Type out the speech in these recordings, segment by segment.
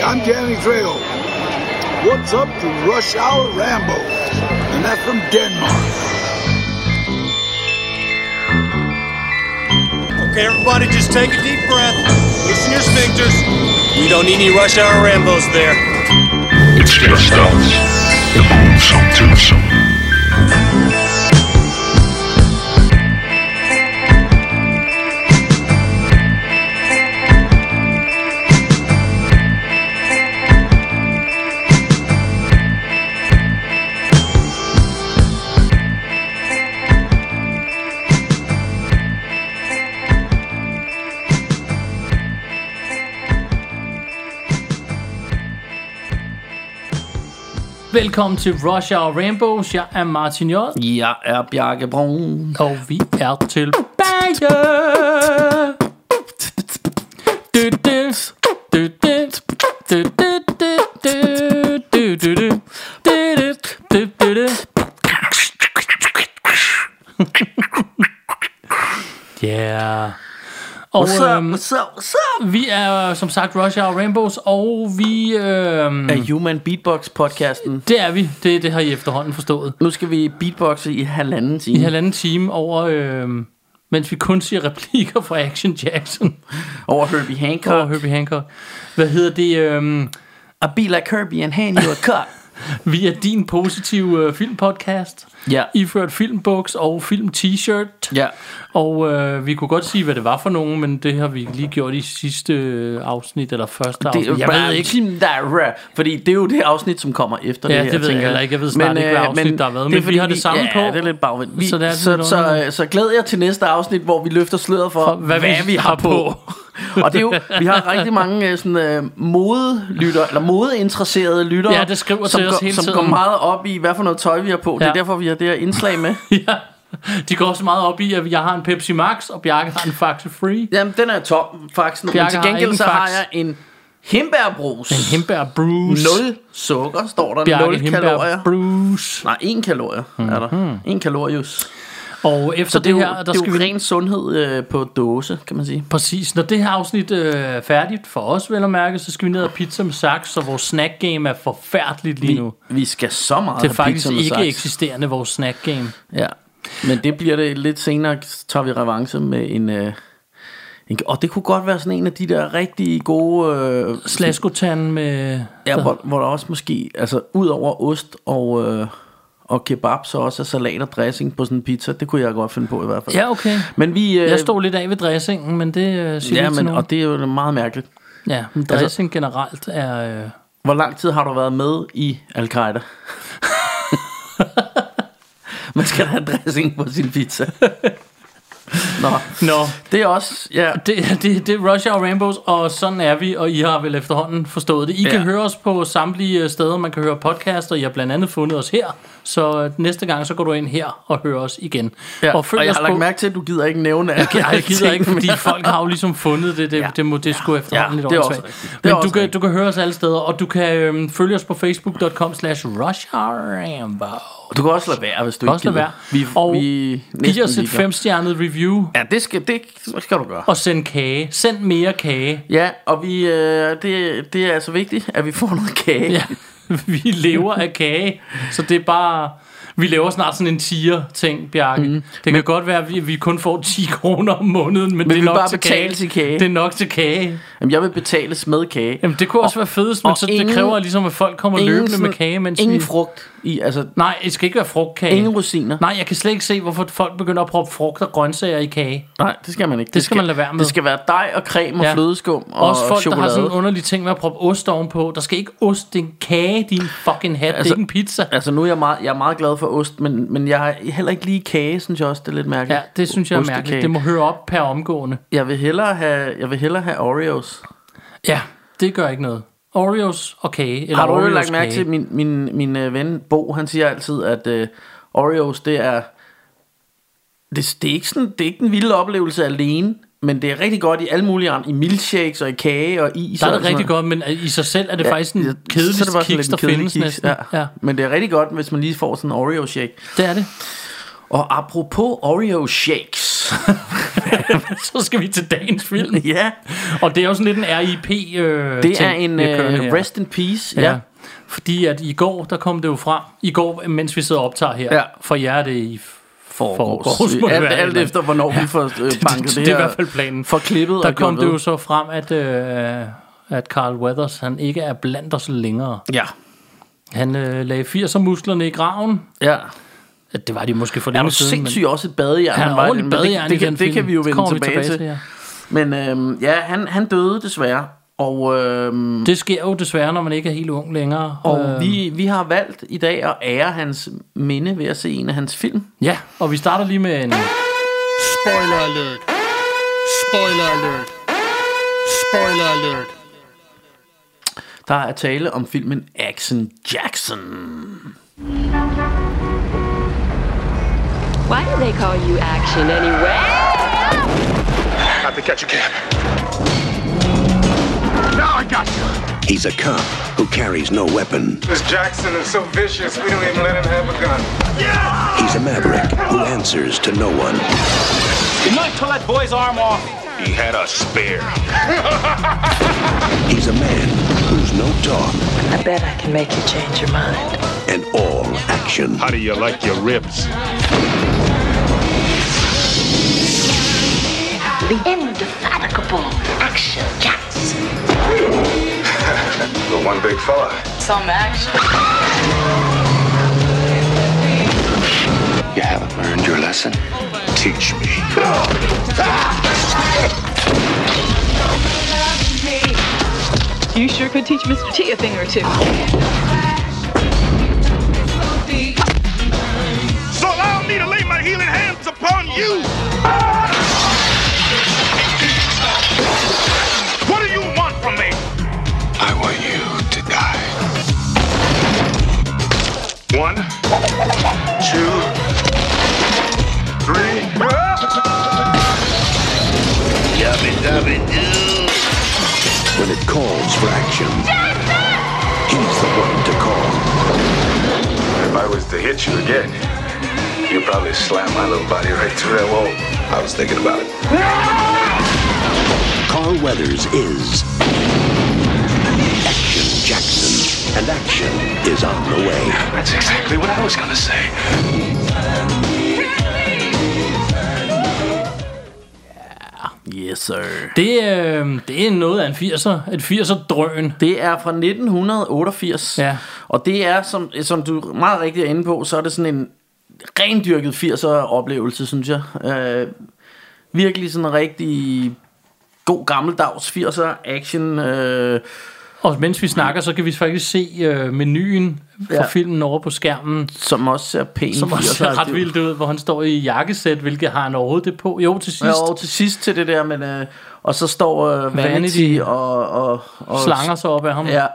I'm Danny Trejo. What's up to Rush Hour Rambo? And that's from Denmark. Okay, everybody, just take a deep breath. Loosen your sphincters. We don't need any rush hour Rambos there. It's just us, the gruesome twosome. Velkommen til Rush Hour Rainbows. Jeg er Martin J. Jeg er Bjarke Brun. Og vi er tilbage. Du, du, du, du, du, du, du, du, du, du, du, du, du, du, du. Yeah. Og What's up, øhm, what's up, what's up? vi er som sagt Rush Hour Rainbows, og vi... Øhm, Er Human Beatbox podcasten. det er vi. Det, det har I efterhånden forstået. Nu skal vi beatboxe i halvanden time. i halvanden time over, øh, mens vi kun siger replikker fra Action Jackson Over Herbie Hancock. og Herbie Hancock. Hvad hedder det? Øh, A be like Herbie and hand you a cut. Vi er din positive øh, filmpodcast. Ja. Iført filmbuks og film t-shirt. ja. Og øh, vi kunne godt sige, hvad det var for nogen, men det har vi lige gjort i sidste øh, afsnit, eller første Det afsnit. jo Jeg ved ikke. Der er fordi det er jo det afsnit, som kommer efter Ja, det her, det ved jeg heller ikke. Jeg ved snart ikke, hvad øh, afsnit der har været, det men er vi fordi, har det samme ja, på. det er lidt bagvendt. Vi, Så så, det er så, lidt så, underligt. så, så glæder jeg til næste afsnit, hvor vi løfter sløret for, For hvad vi vi har har på. Og det er jo, vi har rigtig mange øh, sådan, uh, modelytter, eller modeinteresserede lyttere, Ja, det skriver som, til os går, hele som tiden. går meget op i, hvad for noget tøj vi har på. Det Ja. er derfor, vi har det her indslag med. ja. De går også meget op i, at jeg har en Pepsi Max, og Bjarke har en Faxe Free. Jamen, den er top, faktisk. Men Bjarke til har gengæld ikke så har jeg en hembærbrus. En Hembær Bruce. 0 sukker, står der. Bjarke 0 Hembær kalorier. Bruce. Nej, 1 kalorier er der. 1 kalorius. Og efter Så det, det er her, der det skal jo vi... ren sundhed øh, på dåse, kan man sige. Præcis, når det her afsnit øh, er færdigt for os, vel at mærke, så skal vi ned og pizza med saks, så vores snack game er forfærdeligt lige Vi, nu. vi skal så meget Det er faktisk ikke saks. eksisterende, vores snack game. Ja. Men det bliver det lidt senere, tager vi revanche med en... Øh, en og det kunne godt være sådan en af de der rigtig gode... Øh, Slaskotan med... ja, hvor, hvor der også måske, altså ud over ost og, øh, og kebab, så også er salat og dressing på sådan en pizza. Det kunne jeg godt finde på i hvert fald. Ja, okay. Men vi... Øh, Jeg stod lidt af ved dressingen, men det øh, siger Ja, men, og det er jo meget mærkeligt. Ja, men dressing generelt er... Øh, Hvor lang tid har du været med i Al-Qaida? Man skal have dressing på sin pizza. Nå, Nå, det er også, ja, det, det, det er Rush Hour Rainbows, og sådan er vi, og I har vel efterhånden forstået det. I ja. kan høre os på samtlige øh, steder, man kan høre podcaster. I har blandt andet fundet os her, så øh, næste gang, så går du ind her og hører os igen. ja. og Og, følg og jeg os har på... lagt mærke til, at du gider ikke nævne alt. Ja, jeg gider ikke, fordi folk har jo ligesom fundet det. Det, ja. det, må, det skulle efterhånden Ja, lidt det er også rigtigt. Men du kan, rigtigt. du kan høre os alle steder, og du kan øhm, følge os på facebook.com slash rushhourrambo. Du kan også lade være, hvis du ikke kan også lade være. Vi, og vi giv os et femstjernet review, Ja, det skal, det skal du gøre. og send kage. Send mere kage. Ja, og vi, øh, det, det er altså vigtigt, at vi får noget kage. Ja, vi lever af kage, så det er bare... Vi laver snart sådan en tier-ting, Bjarke. Mm. Det kan godt være, at vi, vi kun får 10 kroner om måneden, men, det vi er nok bare til kage. til kage. Det er nok til kage. Jamen, jeg vil betales med kage. Jamen, det kunne også være fedest, men og så det ingen- kræver ligesom, at folk kommer løbende med kage, mens ingen vi... frugt i, altså Nej, det skal ikke være frugtkage. ingen rosiner. Nej, jeg kan slet ikke se, hvorfor folk begynder at proppe frugt og grøntsager i kage. Nej, det skal man ikke. Det skal man lade være med. Det skal være dej og creme og Ja. flødeskum og Også folk, chokolade. der har sådan en underlig ting med at proppe ost ovenpå. Der skal ikke ost, det er en kage, din fucking hat. Altså, det er Altså- ikke en pizza. Altså nu er jeg meget, jeg er meget glad for ost, men, men jeg har heller ikke lige kage, synes jeg også, det er lidt mærkeligt. Ja, det synes jeg er Ostekage. mærkeligt. Det må høre op per omgående. Jeg vil hellere have, jeg vil hellere have Oreos. Ja, det gør ikke noget. Oreos og kage. Eller Har du Oreos lagt mærke kage. til, min, min, min øh, ven Bo, han siger altid, at øh, Oreos, det er, det, det, er ikke sådan, det er ikke en vild oplevelse alene, men det er rigtig godt i alle mulige andre, i milkshakes og i kage og is. Der er det rigtig noget. godt, men i sig selv er det ja, faktisk en ja, kedelig kiks, der en kedelig findes kiks, næsten. Ja. ja, Men det er rigtig godt, hvis man lige får sådan en Oreo shake. det er det. Og apropos Oreo shakes, så skal vi til dagens film. Ja, Og det er jo sådan lidt en RIP øh, det er ting, en her. rest in peace. Ja. Ja. Fordi at i går, der kom det jo frem. I går, mens vi sidder og optager her. Ja. For jer er det i må det Alt, alt efter, hvornår vi får øh, banket det, det, det er i hvert fald planen. for klippet Der kom det jo så frem, at, øh, at Carl Weathers, han ikke er blandt os længere. Ja, Han øh, lagde 80'er musklerne i graven. ja. Ja, Det var de måske for længe siden. sindssygt også et badejern? Han var men badejern det, i det, det film. kan vi jo Det vende tilbage, tilbage til. til, Men øhm, ja, han, han døde desværre. Og, øhm, Det sker jo desværre, når man ikke er helt ung længere. og Øh, vi, vi har valgt i dag at ære hans minde ved at se en af hans film. Ja, og vi starter lige med en... Spoiler alert. Spoiler alert. Spoiler alert. Der er tale om filmen Action Jackson. Why do they call you action anyway? I think catch a cab. Now I got you. He's a cop who carries no weapon. This Jackson is so vicious, we don't even let him have a gun. Yeah! He's a maverick who answers to no one. You might pull that boy's arm off. He had a spare. He's a man who's no talk I bet I can make you change your mind. and all action. How do you like your ribs? The indefatigable Action Jackson. The one big fella. Some action. You haven't learned your lesson. Teach me. You sure could teach Mr. T a thing or two. So allow me to lay my healing hands upon you. One, two, three. Dubby doo. When it calls for action, he's the one to call. If I was to hit you again, you'd probably slam my little body right through that wall. I was thinking about it. Carl Weathers is Action Jackson, and action is on the way. That's exactly what I was gonna say. Yes, sir. Det, øh, det er noget af en 80'er. Et 80'er drøn. Det er fra 1988. Ja. Og det er, som, som du meget rigtigt er inde på, så er det sådan en rendyrket 80'er oplevelse, synes jeg. Øh, virkelig sådan en rigtig god gammeldags 80'er action. Øh, og mens vi snakker, så kan vi faktisk se øh, menuen for Ja. filmen over på skærmen. som også ser pæn Som også ser 80'er ret vildt ud, hvor han står i jakkesæt, hvilket har han overhovedet det på. Jo, til sidst. Ja, og til sidst til det der, men, øh, og så står øh, Vanity, Vanity. og, og, og Slanger sig op af ham. Ja,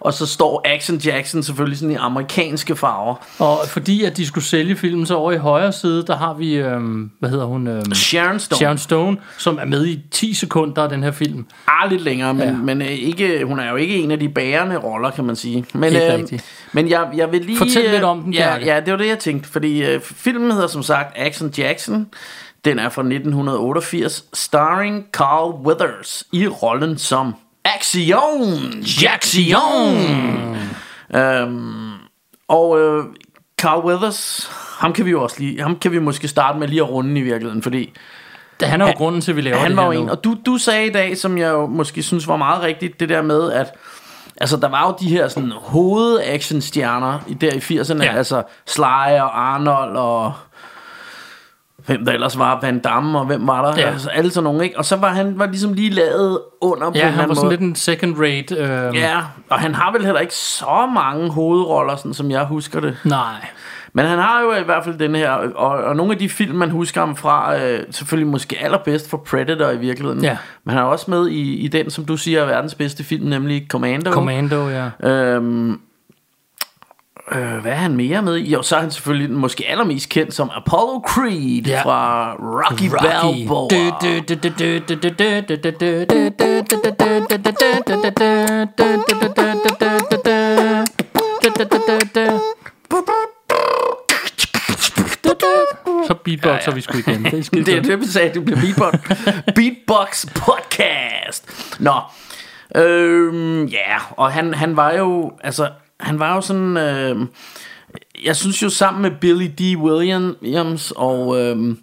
og så står Action Jackson selvfølgelig sådan i amerikanske farver. Og fordi at de skulle sælge filmen, så over i højre side, der har vi, øhm, hvad hedder hun? Øhm, Sharon Stone. Sharon Stone, som er med i 10 sekunder af den her film. Ah, lidt længere, men, Ja. men øh, ikke, hun er jo ikke en af de bærende roller, kan man sige. Men, Ikke øh, men jeg, jeg vil lige... Fortæl øh, lidt om den, ja, Bjarke. ja, det var det, jeg tænkte. Fordi øh, filmen hedder som sagt Action Jackson. Den er fra 1988, starring Carl Weathers i rollen som Action Jackson. Øhm, og øh, Carl Weathers, ham kan vi jo også lige, ham kan vi måske starte med lige at runde i virkeligheden, fordi Da han er jo Han- grunden til, at vi laver han det var her jo en, og du, du sagde i dag, som jeg jo måske synes var meget rigtigt, det der med, at altså, der var jo de her sådan hoved-action-stjerner i- der i 80'erne, Ja. altså Sly og Arnold og hvem der ellers var, Van Damme og hvem var der, Ja. altså alle sådan nogle, ikke? Og så var han var ligesom lige lavet under på Ja, en eller han var anden sådan måde. lidt en second rate. Øh, Ja, og han har vel heller ikke så mange hovedroller, sådan som jeg husker det. Nej. Men han har jo i hvert fald den her, og, og nogle af de film, man husker ham fra, øh, selvfølgelig måske allerbedst for Predator i virkeligheden. Ja. Men han er også med i, i den, som du siger er verdens bedste film, nemlig Commando. Commando, ja. Øhm, øh, hvad er han mere med i? Jo, så er han selvfølgelig måske allermest kendt som Apollo Creed Ja. fra Rocky, Rocky. Balboa. Så beat beatboxer ja, ja. vi skulle igen. Det er, skide det er det, vi sagde, det bliver beatbox, beatbox podcast. Nå, øhm, ja, og han, han var jo, altså, han var jo sådan, øhm, jeg synes jo sammen med Billy D. Williams og, øhm,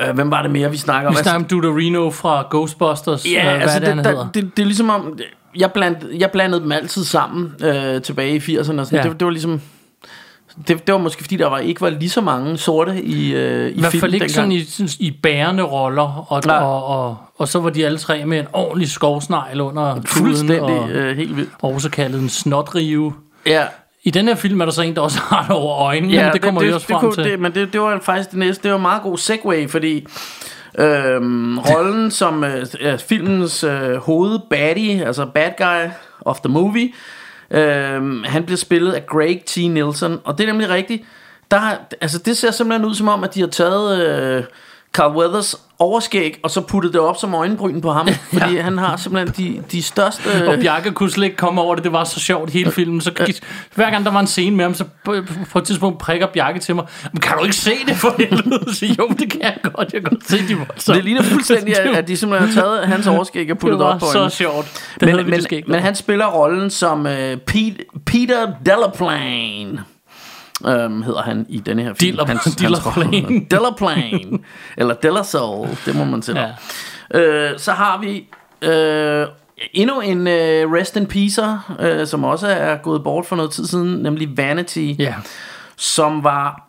øh, hvem var det mere, vi snakker om? Vi snakker om Duderino fra Ghostbusters. Ja, øh, hvad altså er det, det, der, det, det er ligesom om jeg, bland, jeg blandede dem altid sammen øh, tilbage i 80'erne og sådan. Ja. Det, det var ligesom det, det var måske fordi der var ikke var lige så mange sorte i øh, i hvert fald ikke sådan i, i bærende roller, og, Nej. og, og, og så var de alle tre med en ordentlig skovsnegl under fuldstændig og, øh, helt vildt. og også kaldet en snotrive. Ja, I den her film er der så en, der også har det over øjnene, ja, men det kommer det, vi også det, frem kunne, til. Det, men det, det var faktisk det næste. Det var en meget god segue, fordi øhm, rollen som øh, filmens øh, hovedbaddie, altså bad guy of the movie, øhm, han bliver spillet af Greg T. Nielsen, og det er nemlig rigtigt. Der, altså det ser simpelthen ud som om, at de har taget øh, Carl Weathers overskæg, og så puttet det op som øjenbryn på ham, fordi han har simpelthen de, de største... Og Bjarke kunne slet ikke komme over det, det var så sjovt hele filmen. Så gik, hver gang der var en scene med ham, så på, på et tidspunkt prikker Bjarke til mig, men kan du ikke se det for helvede? Så, jo, det kan jeg godt, jeg kan godt se de voldsomt. det ligner fuldstændig, at, at de simpelthen har taget hans overskæg og puttet det det var op på så øjnene. sjovt. Det men, men, det men han spiller rollen som uh, Pete, Peter Delaplane. Um, hedder han i denne her film. Diller- Dillerplane. Delaplane. Eller Delasol, det må man sige. Ja. Uh, så har vi uh, endnu en uh, Rest in Peace'er, uh, som også er gået bort for noget tid siden, nemlig Vanity, Ja. som var...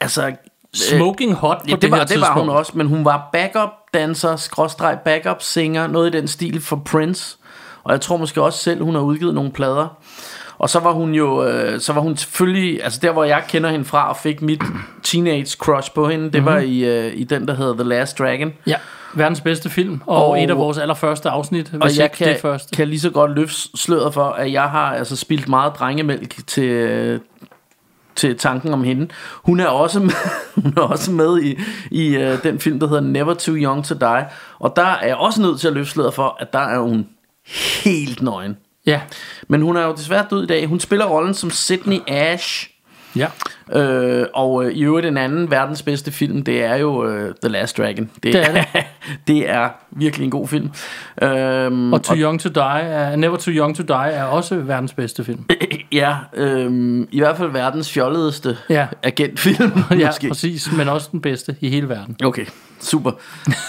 Altså, Smoking hot på Ja, det, det, var, det var hun også, men hun var backup danser, skråstreg backup singer, noget i den stil for Prince. Og jeg tror måske også selv, hun har udgivet nogle plader. Og så var hun jo, øh, så var hun selvfølgelig, altså der hvor jeg kender hende fra og fik mit teenage crush på hende, det mm-hmm. var i, øh, i den der hedder The Last Dragon. Ja, verdens bedste film, og, Og- et af vores allerførste afsnit, hvis Og jeg ikke kan, det første. kan lige så godt løfte sløret for, at jeg har altså spildt meget drengemælk til, øh, til tanken om hende. Hun er også med, hun er også med i, i uh, den film, der hedder Never Too Young to Die. Og der er jeg også nødt til at løfte sløret for, at der er hun helt nøgen. Ja, Men hun er jo desværre død i dag. Hun spiller rollen som Sydney Ash. ja. Øh, og øh, i øvrigt en anden verdens bedste film, det er jo øh, The Last Dragon. Det, Det er det. det er virkelig en god film. Øhm, Og Too Young to Die, er, Never Too Young to Die er også verdens bedste film. Ja, øhm, i hvert fald verdens fjolledeste Ja. agentfilm, Ja, måske. præcis, men også den bedste i hele verden. Okay, super.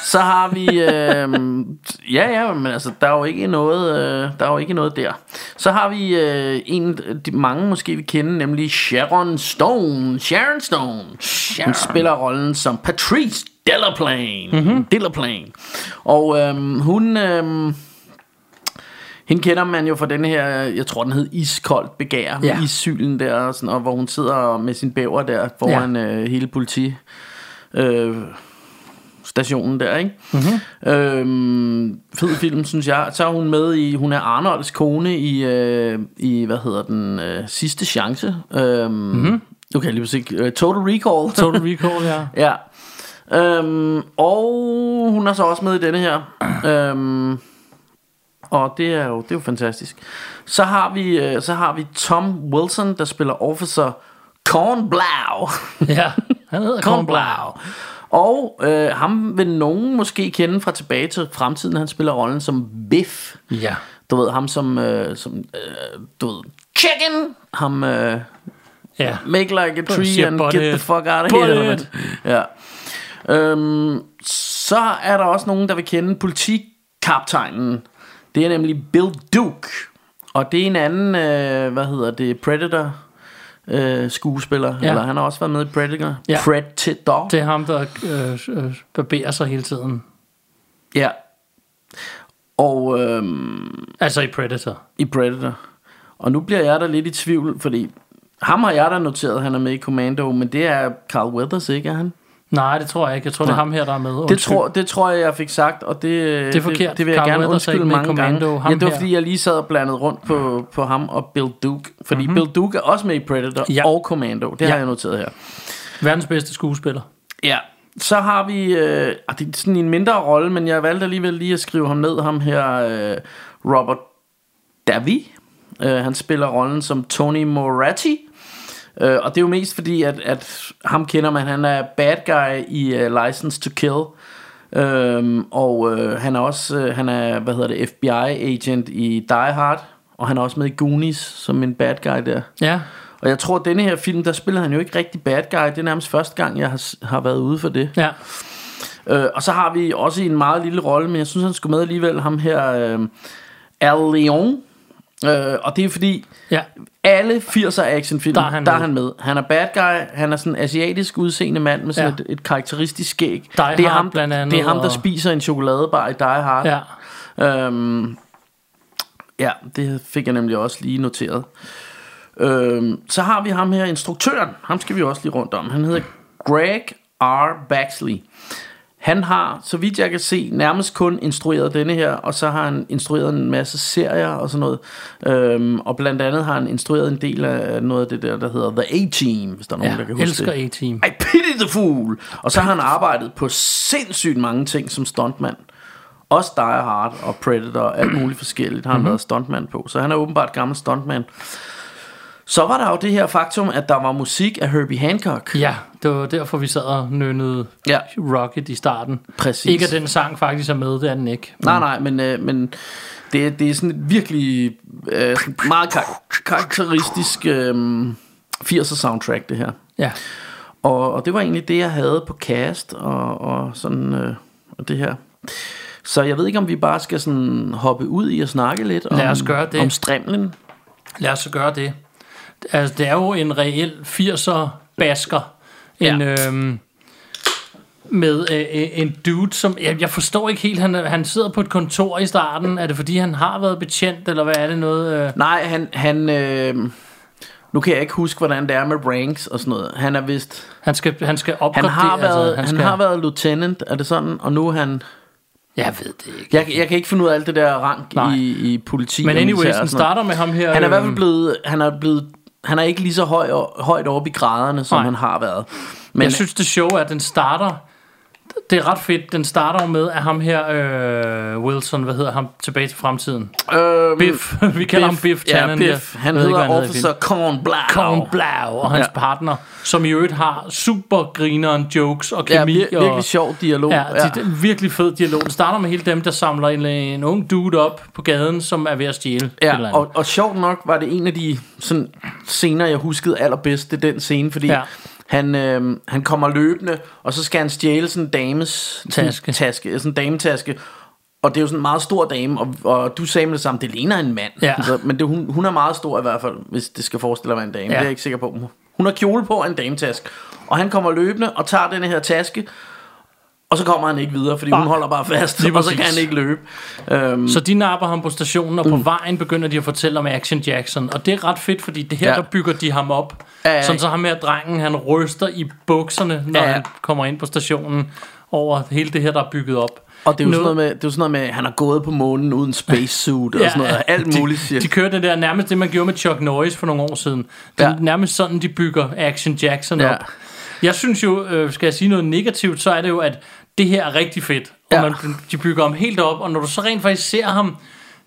Så har vi, øhm, ja ja, men altså, der er jo ikke noget, øh, der er jo ikke noget der. Så har vi øh, en, de mange måske vi kender, nemlig Sharon Stone. Sharon Stone. Sharon. Hun spiller rollen som Patrice Delaplane. Mm-hmm. Delaplane. Og øhm, hun... Øhm, hende kender man jo fra den her, jeg tror den hed Iskoldt Begær, med Ja. issylen der, og, sådan, og hvor hun sidder med sin bæver der foran ja. øh, hele politi øh, stationen der, ikke? Mm-hmm. Øhm, fed film, synes jeg. Så er hun med i, hun er Arnolds kone i, øh, i hvad hedder den, øh, sidste chance. Øhm, mm-hmm. Du kan lige præcis uh, Total Recall. Total Recall, ja. Ja. Øhm, og hun er så også med i denne her. Øhm, og det er jo det er jo fantastisk. Så har vi øh, så har vi Tom Wilson der spiller officer Cornblau. Ja, han hedder Cornblau. Og øh, ham vil nogen måske kende fra tilbage til fremtiden. Han spiller rollen som Biff. Ja. Du ved ham som, øh, som øh, du ved, chicken. Ham øh, Ja. Make like a tree and get the fuck out of here. Hvad? Ja. Øhm, så er der også nogen, der vil kende politikaptajnen. Det er nemlig Bill Duke. Og det er en anden, øh, hvad hedder det, Predator øh, skuespiller. Ja. Eller han har også været med i Predator. Ja. Predator. Det er ham, der øh, øh, barberer sig hele tiden. Ja. Og øhm, Altså i Predator. i Predator. Og nu bliver jeg der lidt i tvivl, fordi ham har jeg da noteret, han er med i Commando, men det er Carl Weathers, ikke er han? Nej, det tror jeg ikke. Jeg tror, det er ham her, der er med. Det tror, det tror jeg, jeg fik sagt, og det, Det er forkert. det vil jeg Carl gerne Weathers er undskylde mange Commando. gange. Ham ja, det var her. fordi, jeg lige sad og blandet rundt på, på ham og Bill Duke. Fordi mm-hmm. Bill Duke er også med i Predator Ja. og Commando. Det Ja. har jeg noteret her. Verdens bedste skuespiller. Ja, så har vi, øh, ah, det er sådan en mindre rolle, men jeg valgte alligevel lige at skrive ham ned, ham her, øh, Robert Davi. Øh, han spiller rollen som Tony Moratti. Øh, og det er jo mest fordi, at, at ham kender man, han er bad guy i uh, License to Kill. Øhm, og øh, han er også øh, han er hvad hedder det FBI agent i Die Hard og han er også med i Goonies som en bad guy der. Ja. Og jeg tror at denne her film der spiller han jo ikke rigtig bad guy. Det er nærmest første gang jeg har, har været ude for det. Ja. Øh, og så har vi også en meget lille rolle, men jeg synes han skulle med alligevel ham her øh, Al Leon. Øh, og det er fordi Ja. alle 80'er actionfilm, Der er han der er med. han med. Han er bad guy, han er sådan en asiatisk udseende mand med sådan Ja. et, et karakteristisk skæg. Die det er ham, blandt andet, det er ham, der og- spiser en chokoladebar i Die Hard. Ja. Øhm, ja, det fik jeg nemlig også lige noteret. Øhm, så har vi ham her, instruktøren. Ham skal vi også lige rundt om. Han hedder Greg R. Baxley. Han har, så vidt jeg kan se, nærmest kun instrueret denne her, og så har han instrueret en masse serier og sådan noget. Øhm, og blandt andet har han instrueret en del af noget af det der, der hedder The A-Team, hvis der er nogen, Ja, der kan huske elsker det. A-Team. I pity the fool! Og så har han arbejdet på sindssygt mange ting som stuntmand. Også Die Hard og Predator og alt muligt forskelligt har han Mhm. været stuntmand på. Så han er åbenbart gammel stuntmand. Så var der jo det her faktum, at der var musik af Herbie Hancock. Ja, det var derfor, vi sad og nønnede Ja. Rocket i starten. Præcis. Ikke at den sang faktisk er med, det er den ikke. Nej, nej, men, øh, men det, er- det er sådan et virkelig øh, meget kar- karakteristisk øh, 80'er soundtrack, det her. Ja. Og, og det var egentlig det, jeg havde på cast og, og sådan øh, og det her. Så jeg ved ikke, om vi bare skal sådan hoppe ud i at snakke lidt om, Lad os gøre det. om strimlen. Lad os så gøre det. Altså, det er jo en reel 80'er basker. En, Ja. øhm, med øh, øh, en dude, som... Jeg, jeg forstår ikke helt, han, han sidder på et kontor i starten. Er det fordi, han har været betjent, eller hvad er det noget? Øh? Nej, han... han øh, nu kan jeg ikke huske, hvordan det er med ranks og sådan noget. Han er vist... Han skal, han skal Han opgradere... har været, altså, han, skal, har været lieutenant, er det sådan? Og nu er han... Jeg ved det ikke. Jeg, jeg kan ikke finde ud af alt det der rank Nej. i, i politi. Men anyways, noget. starter med ham her... Han er i hvert fald øhm, blevet, han er blevet, han er ikke lige så høj, højt oppe i graderne, som Nej. han har været. Men jeg synes, det sjove er, at den starter... Det er ret fedt. Den starter jo med, at ham her, øh, Wilson, hvad hedder ham, tilbage til fremtiden? øhm, Biff. Vi kalder ham Biff Ja, Tannen. Biff. Jeg Han ikke, hedder han Officer Corn Blau. Corn Blau og hans Ja. ja. partner, som i øvrigt har super grineren jokes og Ja, kemi. vir- virkelig og, sjov dialog. Ja, ja. Det er en virkelig fed dialog. Den starter med hele dem, der samler en, en ung dude op på gaden, som er ved at stjæle. Ja, og, og sjovt nok var det en af de sådan, scener, jeg huskede allerbedst, det er den scene, fordi ja. Han, øh, han kommer løbende, og så skal han stjæle sådan en dames Taske. taske, sådan en dametaske, og det er jo sådan en meget stor dame, og, og du sagde med det samme, det ligner en mand. Ja. Altså, men det, hun, hun er meget stor i hvert fald, hvis det skal forestille at være en dame. Ja. Det er jeg ikke sikker på. Hun har kjole på og en dametaske. Og han kommer løbende og tager den her taske, og så kommer han ikke videre, fordi hun Nej. holder bare fast, og så præcis. kan han ikke løbe. Øhm, Så de napper ham på stationen, og på Mm. vejen begynder de at fortælle om Action Jackson. Og det er ret fedt, fordi det her, Ja. ja. der bygger de ham op. Ja, ja. Sådan så ham her drengen, han ryster i bukserne, når Ja, ja. ja. han kommer ind på stationen over hele det her, der er bygget op. Og det er jo sådan noget med, det er jo sådan noget med, at han har gået på månen uden spacesuit og sådan noget, alt muligt de, shit. de kører det der nærmest det, man gjorde med Chuck Norris for nogle år siden. Det er Ja. nærmest sådan, de bygger Action Jackson Ja. op. Jeg synes jo, øh, skal jeg sige noget negativt, så er det jo, at det her er rigtig fedt. Og Ja. man, de bygger ham helt op, og når du så rent faktisk ser ham,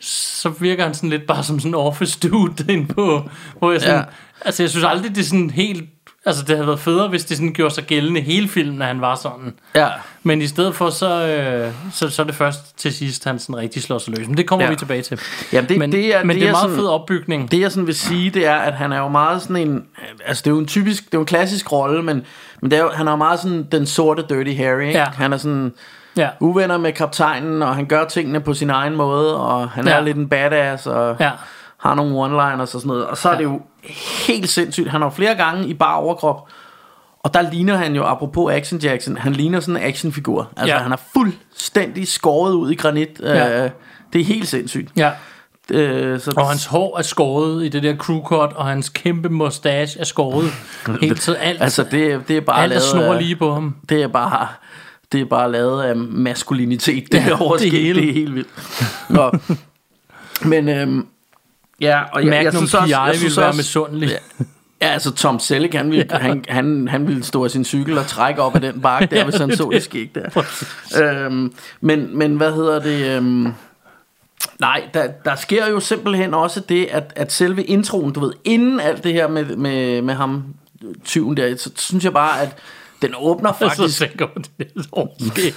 så virker han sådan lidt bare som sådan en office dude inde på, hvor jeg sådan, Ja. altså jeg synes aldrig, det er sådan helt, altså det havde været federe, hvis det sådan gjorde sig gældende hele filmen, at han var sådan. Ja. Men i stedet for, så, øh, så, så er det først til sidst, han sådan rigtig slår sig løs. Men det kommer Ja. ja. vi tilbage til. Jamen, det, men det er, men det er, er meget sådan, fed opbygning. Det jeg sådan vil sige, det er, at han er jo meget sådan en, altså det er jo en typisk, det er jo en klassisk rolle, men, men det er jo, han er jo meget sådan den sorte Dirty Harry, ikke? Ja. Han er sådan Ja. uvenner med kaptajnen, og han gør tingene på sin egen måde, og han ja. Ja. er lidt en badass, og Ja. har nogle one-liners og sådan noget. Og så er det jo helt sindssygt. Han har flere gange i bar overkrop, og der ligner han jo, apropos Action Jackson, han ligner sådan en actionfigur. Altså Ja. han er fuldstændig skåret ud i granit. Ja. Øh, det er helt sindssygt. Ja. Øh, så Og hans hår er skåret i det der crew cut, og hans kæmpe mustache er skåret. Helt tiden. Alt, Altså det, det er bare alt lavet snor lige på ham. det er bare det er bare lavet af maskulinitet det Ja, ja, det, hele. det er helt vildt. Nå. Men øhm, ja, og jeg, jeg Magnum synes også, PI jeg ville synes være også, misundelig. Ja, altså Tom Selleck, han ville, ja. han, han, han ville stå af sin cykel og trække op af den bakke der, Ja, hvis han det er så det. det skæg der. Øhm, men, men hvad hedder det? Øhm, Nej, der, der sker jo simpelthen også det, at, at selve introen, du ved, inden alt det her med, med, med ham, tyven der, så synes jeg bare, at den åbner Jeg er så faktisk... sikker på, det overskæg.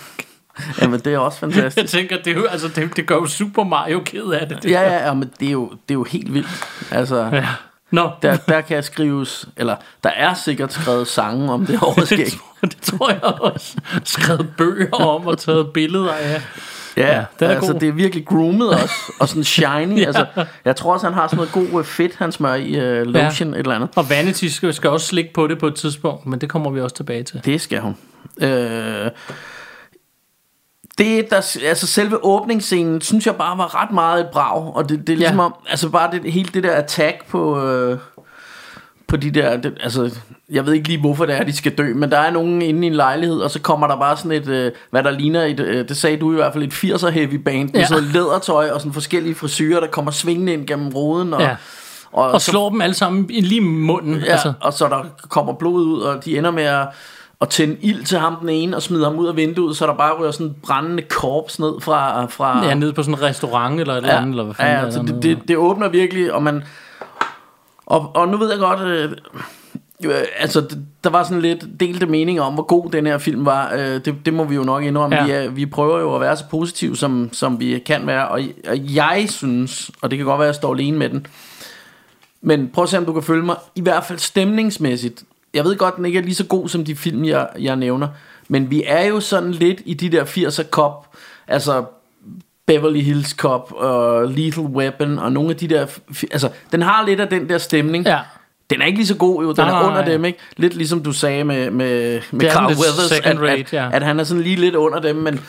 Jamen, det er også Jeg fantastisk. tænker, det, er jo, altså, det, det gør jo Super Mario ked af det. det Ja, ja, ja, men det er jo, det er jo helt vildt. Altså, ja. Nå, der, der kan skrives, eller der er sikkert skrevet sange om det overskæg. det, tror- det tror jeg også. Skrevet bøger om og taget billeder af. Ja, Ja, den er altså god. det er virkelig groomet også, og sådan shiny. ja. altså, jeg tror også, han har sådan noget god øh, fedt, han smører i uh, lotion, ja. et eller andet. Og Vanity skal, skal også slikke på det på et tidspunkt, men det kommer vi også tilbage til. Det skal hun. Øh, det, der, altså selve åbningsscenen, synes jeg bare var ret meget et brag, og det, det er ligesom Ja. om, altså bare det, hele det der attack på, øh, på de der, det, altså, jeg ved ikke lige hvorfor det er, de skal dø, men der er nogen inde i en lejlighed, og så kommer der bare sådan et, øh, hvad der ligner et, øh, det sagde du i hvert fald, et 80'er heavy band, med Ja. sådan lædertøj og sådan forskellige frisyrer, der kommer svingende ind gennem ruden, og, Ja. og, Og så slår dem alle sammen i lige i munden. Ja, altså. og så der kommer blod ud, og de ender med at, at tænde ild til ham den ene, og smide ham ud af vinduet, så der bare rører sådan en brændende korps ned fra... fra Ja, nede på sådan en restaurant eller et eller andet, eller hvad fanden ja, der ja, er så det, det, det åbner virkelig, og man... Og, og nu ved jeg godt, øh, øh, altså der var sådan lidt delte meninger om, hvor god den her film var. Øh, det, det må vi jo nok indrømme. Ja. Vi, er, vi prøver jo at være så positive, som, som vi kan være, og, og jeg synes, og det kan godt være, at jeg står alene med den, men prøv at se, om du kan følge mig. I hvert fald stemningsmæssigt. Jeg ved godt, den ikke er lige så god som de film, jeg, jeg nævner. Men vi er jo sådan lidt i de der 80'er cop. Altså Beverly Hills Cop og Lethal Weapon og nogle af de der... Altså, den har lidt af den der stemning. Ja. Den er ikke lige så god, jo. Den Nej, er under nej. dem, ikke? Lidt ligesom du sagde med, med, med Carl Weathers, at, rate, at, ja. at han er sådan lige lidt under dem, men,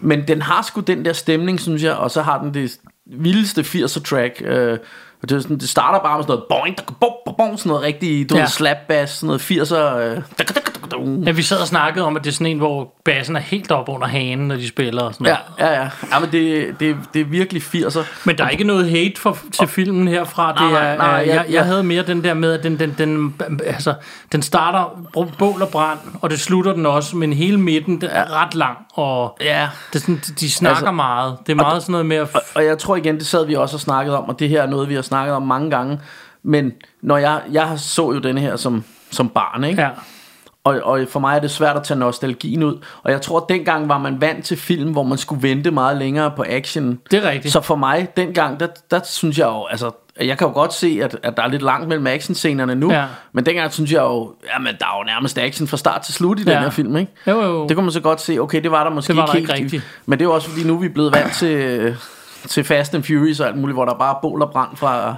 men den har sgu den der stemning, synes jeg, og så har den det vildeste 80'er track. Øh, og det, sådan, det starter bare med sådan noget boing, dak, bom, bom, bom, sådan noget rigtig, du Ja. slap bass, sådan noget 80'er. Øh, Ja, vi sad og snakkede om, at det er sådan en, hvor bassen er helt op under hanen, når de spiller og sådan ja, noget. ja, ja. ja men det, det, det er virkelig 80'er. Men der er ikke noget hate for, til filmen herfra. Det Nej, er, nej, nej, øh, jeg- jeg, jeg havde mere den der med, at den, den, den, altså, den starter bål og brand, og det slutter den også, men hele midten den er ret lang, og Ja. det er sådan, de- snakker Altså, meget. Det er meget sådan noget med at... Og, og jeg tror igen, det sad vi også og snakket om, og det her er noget, vi har snakket om mange gange. Men når jeg, jeg så jo denne her som, som barn, ikke? Ja. Og, og for mig er det svært at tage nostalgien ud. Og jeg tror, at dengang var man vant til film, hvor man skulle vente meget længere på action. Det er rigtigt. Så for mig, dengang, der, der synes jeg jo, altså, jeg kan jo godt se, at, at der er lidt langt mellem actionscenerne nu. Ja. Men dengang synes jeg jo, jamen, der er jo nærmest action fra start til slut i den Ja. her film, ikke? Jo, jo. Det kunne man så godt se, okay, det var der måske Det var der ikke ikke rigtigt. Men det er jo også, fordi nu er vi blevet vant til, til Fast and Furious og alt muligt, hvor der bare er bål og brand fra,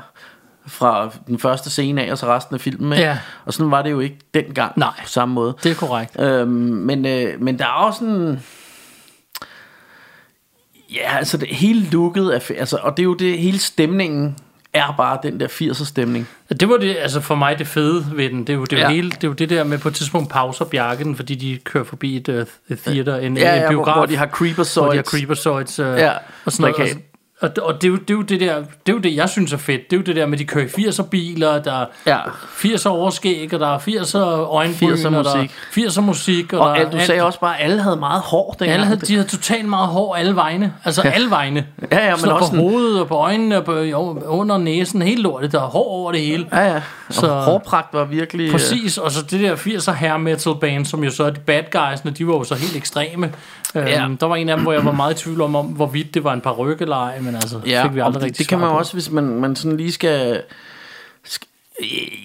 fra den første scene af, og så resten af filmen. Ikke? Ja. Og sådan var det jo ikke dengang Nej. på samme måde. Det er korrekt. Øhm, men, øh, men der er også sådan... Ja, altså det hele looket af, altså, og det er jo det, hele stemningen er bare den der 80'er stemning. Det var det, altså for mig det fede ved den. Det er jo det, Ja. hele, det, er jo det der med på et tidspunkt pauser bjergen, fordi de kører forbi et, et theater, en, Ja, en ja, biograf. hvor, hvor de har creepersoids. hvor de har creepersoids uh, Ja, og sådan noget. Og, og, og det, er jo, det er jo det der, det er jo det, jeg synes er fedt. Det er jo det der med, de kører i 80'er biler, der er Ja. 80'er overskæg, og der er 80'er øjenbryn, 80'er og der er musik. 80'er musik. Og, Og der alt, er du sagde også bare, at alle havde meget hår dengang. alle havde, de havde totalt meget hår alle vegne. Altså ja. alle vegne. Ja, ja, men så også på hovedet og på øjnene og på, jo, under næsen. Helt lortet. Der er hår over det hele. Ja, ja. Og Så- så, hårpragt var virkelig... øh, Præcis, og så det der 80'er hair metal band, som jo så er de bad guysene, de var jo så helt ekstreme. Ja. Øhm, der var en af dem, hvor jeg var meget i tvivl om, om hvorvidt det var en par rykkeleje, men altså, Ja, fik vi aldrig det, rigtig det kan man jo også, hvis man, man sådan lige skal...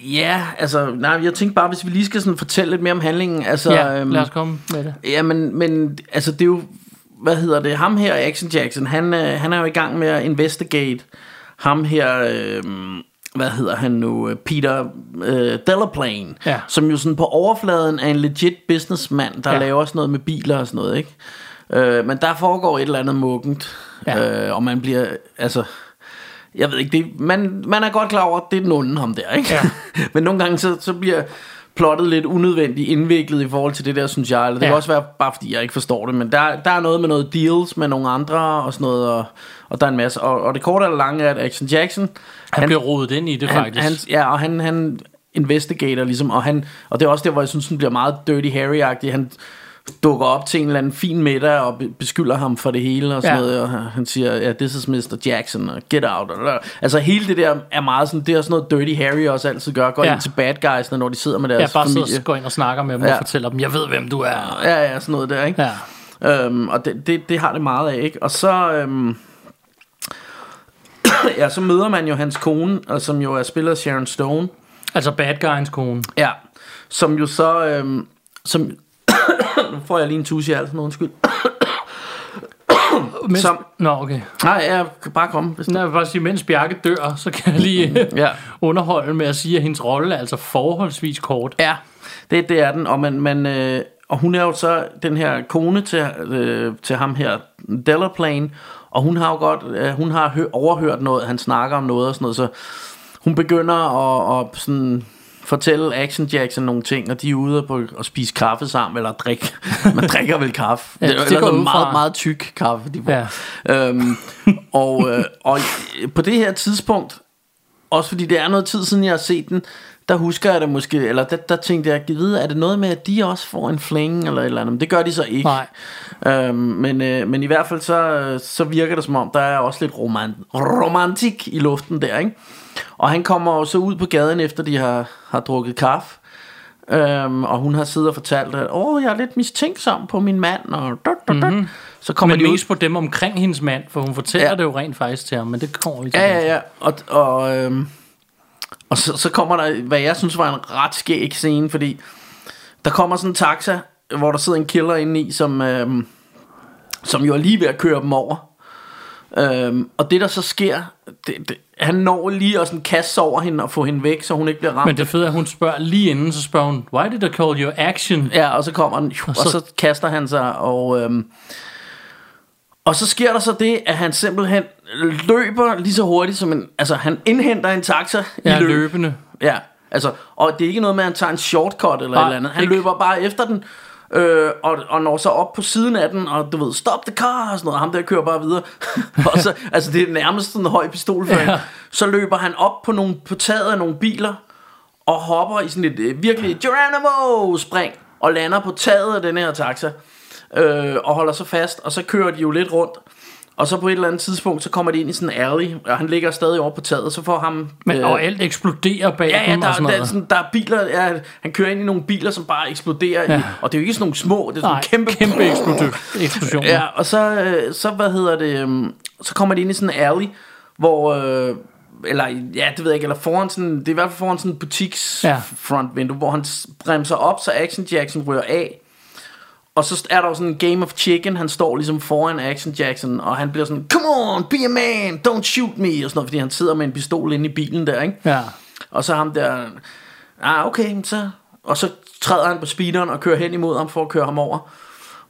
Ja, altså, nej, jeg tænkte bare, hvis vi lige skal sådan fortælle lidt mere om handlingen, altså... Ja, lad os komme med det. Ja, men, men altså, det er jo, hvad hedder det, ham her, Action Jackson, han, øh, han er jo i gang med at investigate ham her, øh, hvad hedder han nu, øh, Peter øh, Delaplane, Ja. som jo sådan på overfladen er en legit businessman, der Ja. laver sådan noget med biler og sådan noget, ikke? Øh, men der foregår et eller andet muggent, ja. øh, og man bliver, altså... Jeg ved ikke, det, man, man er godt klar over, at det er den onde ham der, ikke? Ja. Men nogle gange så, så bliver plottet lidt unødvendigt indviklet i forhold til det der, synes jeg. Eller det ja. Kan også være bare fordi, jeg ikke forstår det. Men der, der er noget med noget deals med nogle andre og sådan noget. Og, og der er en masse. Og, og det korte eller lange er, at Action Jackson... Han, han bliver rodet ind i det, han, faktisk. han, ja, og han, han investigator ligesom. Og, han, og det er også der, hvor jeg synes, han bliver meget Dirty Harry-agtig. Han dukker op til en eller anden fin middag og be- beskylder ham for det hele og sådan Ja. ja. noget, og han- siger, ja, this is Mr. Jackson, og get out. Og, altså hele det der er meget sådan, det er sådan noget Dirty Harry også altid gør, går Ja. ja. ind til bad guysene, når de sidder med deres Jeg bare familie. og går ind og snakker med dem ja. Ja. og fortæller dem, jeg ved, hvem du er. Ja, ja, sådan noget der, ikke? Ja. Øhm, og det, det, det har det meget af, ikke? Og så... Øhm, ja, så møder man jo hans kone, og som jo er spillet af Sharon Stone. Altså bad guyens kone. Ja, som jo så... Øhm, som, nu får jeg lige en tus i halsen, undskyld. Mens, Som- Nå, okay. Nej, jeg kan bare komme. Hvis Nå, Jeg vil bare sige, mens Bjarke dør, så kan jeg lige Ja. underholde med at sige, at hendes rolle er altså forholdsvis kort. Ja, det, det er den, og, man, man, øh, og hun er jo så den her kone til, øh, til ham her, Delaplane, og hun har jo godt, øh, hun har hø- overhørt noget, han snakker om noget og sådan noget, så hun begynder at, at sådan fortælle Action Jackson nogle ting, og de er ude på at spise kaffe sammen, eller drikke. Man drikker vel kaffe. Ja, det er det går fra. meget, meget tyk kaffe, de får. Ja. Øhm, og, øh, og på det her tidspunkt, også fordi det er noget tid siden, jeg har set den, der husker jeg det måske, eller der, der tænkte jeg, vide, er det noget med, at de også får en fling, eller et eller andet, men det gør de så ikke. Nej. Øhm, men, øh, men i hvert fald så, så virker det som om, der er også lidt roman, romantik i luften der, ikke? Og han kommer jo så ud på gaden, efter de har, har drukket kaffe, øhm, og hun har siddet og fortalt, at åh, jeg er lidt mistænksom på min mand, og dut, dut, dut. Mm-hmm. så kommer Men de ud mest på dem omkring hendes mand, for hun fortæller. Ja. det jo rent faktisk til ham, men det kommer vi til. Ja, ja, ja. Og, og, øhm, og så, så kommer der, hvad jeg synes var en ret skæg scene, fordi der kommer sådan en taxa, hvor der sidder en killer inde i, som, øhm, som jo er lige ved at køre dem over. Øhm, og det der så sker, det, det, han når lige at sådan kaste over hende og få hende væk, så hun ikke bliver ramt. Men det fede er, at hun spørger lige inden, så spørger hun, why did I call you action? Ja, og så kommer den, og så- så, og så kaster han sig, og, øhm, og så sker der så det, at han simpelthen løber lige så hurtigt som en, altså han indhenter en taxa Ja, i løb. løbende. Ja, altså, og det er ikke noget med, at han tager en shortcut eller Nej, et eller andet. Han ikke. løber bare efter den, øh, og, og når så op på siden af den, og du ved, stop the car, og sådan noget, ham der kører bare videre. og så, altså, det er nærmest sådan en høj pistolføring. Ja. Så løber han op på, nogle, på taget af nogle biler, og hopper i sådan et øh, virkelig Geronimo-spring, og lander på taget af den her taxa, øh, og holder sig fast, og så kører de jo lidt rundt. Og så på et eller andet tidspunkt, så kommer de ind i sådan en alley, og han ligger stadig over på taget, så får ham... Men, øh, og alt eksploderer bag Ja, ja, der, og sådan der, er noget. sådan, der er biler, ja, han kører ind i nogle biler, som bare eksploderer, ja. I, og det er jo ikke sådan nogle små, det er sådan Nej, kæmpe... kæmpe eksplosion. Ja, og så, øh, så hvad hedder det, øhm, så kommer de ind i sådan en alley, hvor, øh, eller ja, det ved jeg ikke, eller foran sådan, det er i hvert fald foran sådan en butiks Ja. ja. frontvindue, hvor han bremser op, så Action Jackson ryger af, og så er der jo sådan en game of chicken, han står ligesom foran Action Jackson, og han bliver sådan, come on, be a man, don't shoot me, og sådan noget, fordi han sidder med en pistol inde i bilen der, ikke? Ja. Og så ham der, ah okay, så... Og så træder han på speederen og kører hen imod ham for at køre ham over.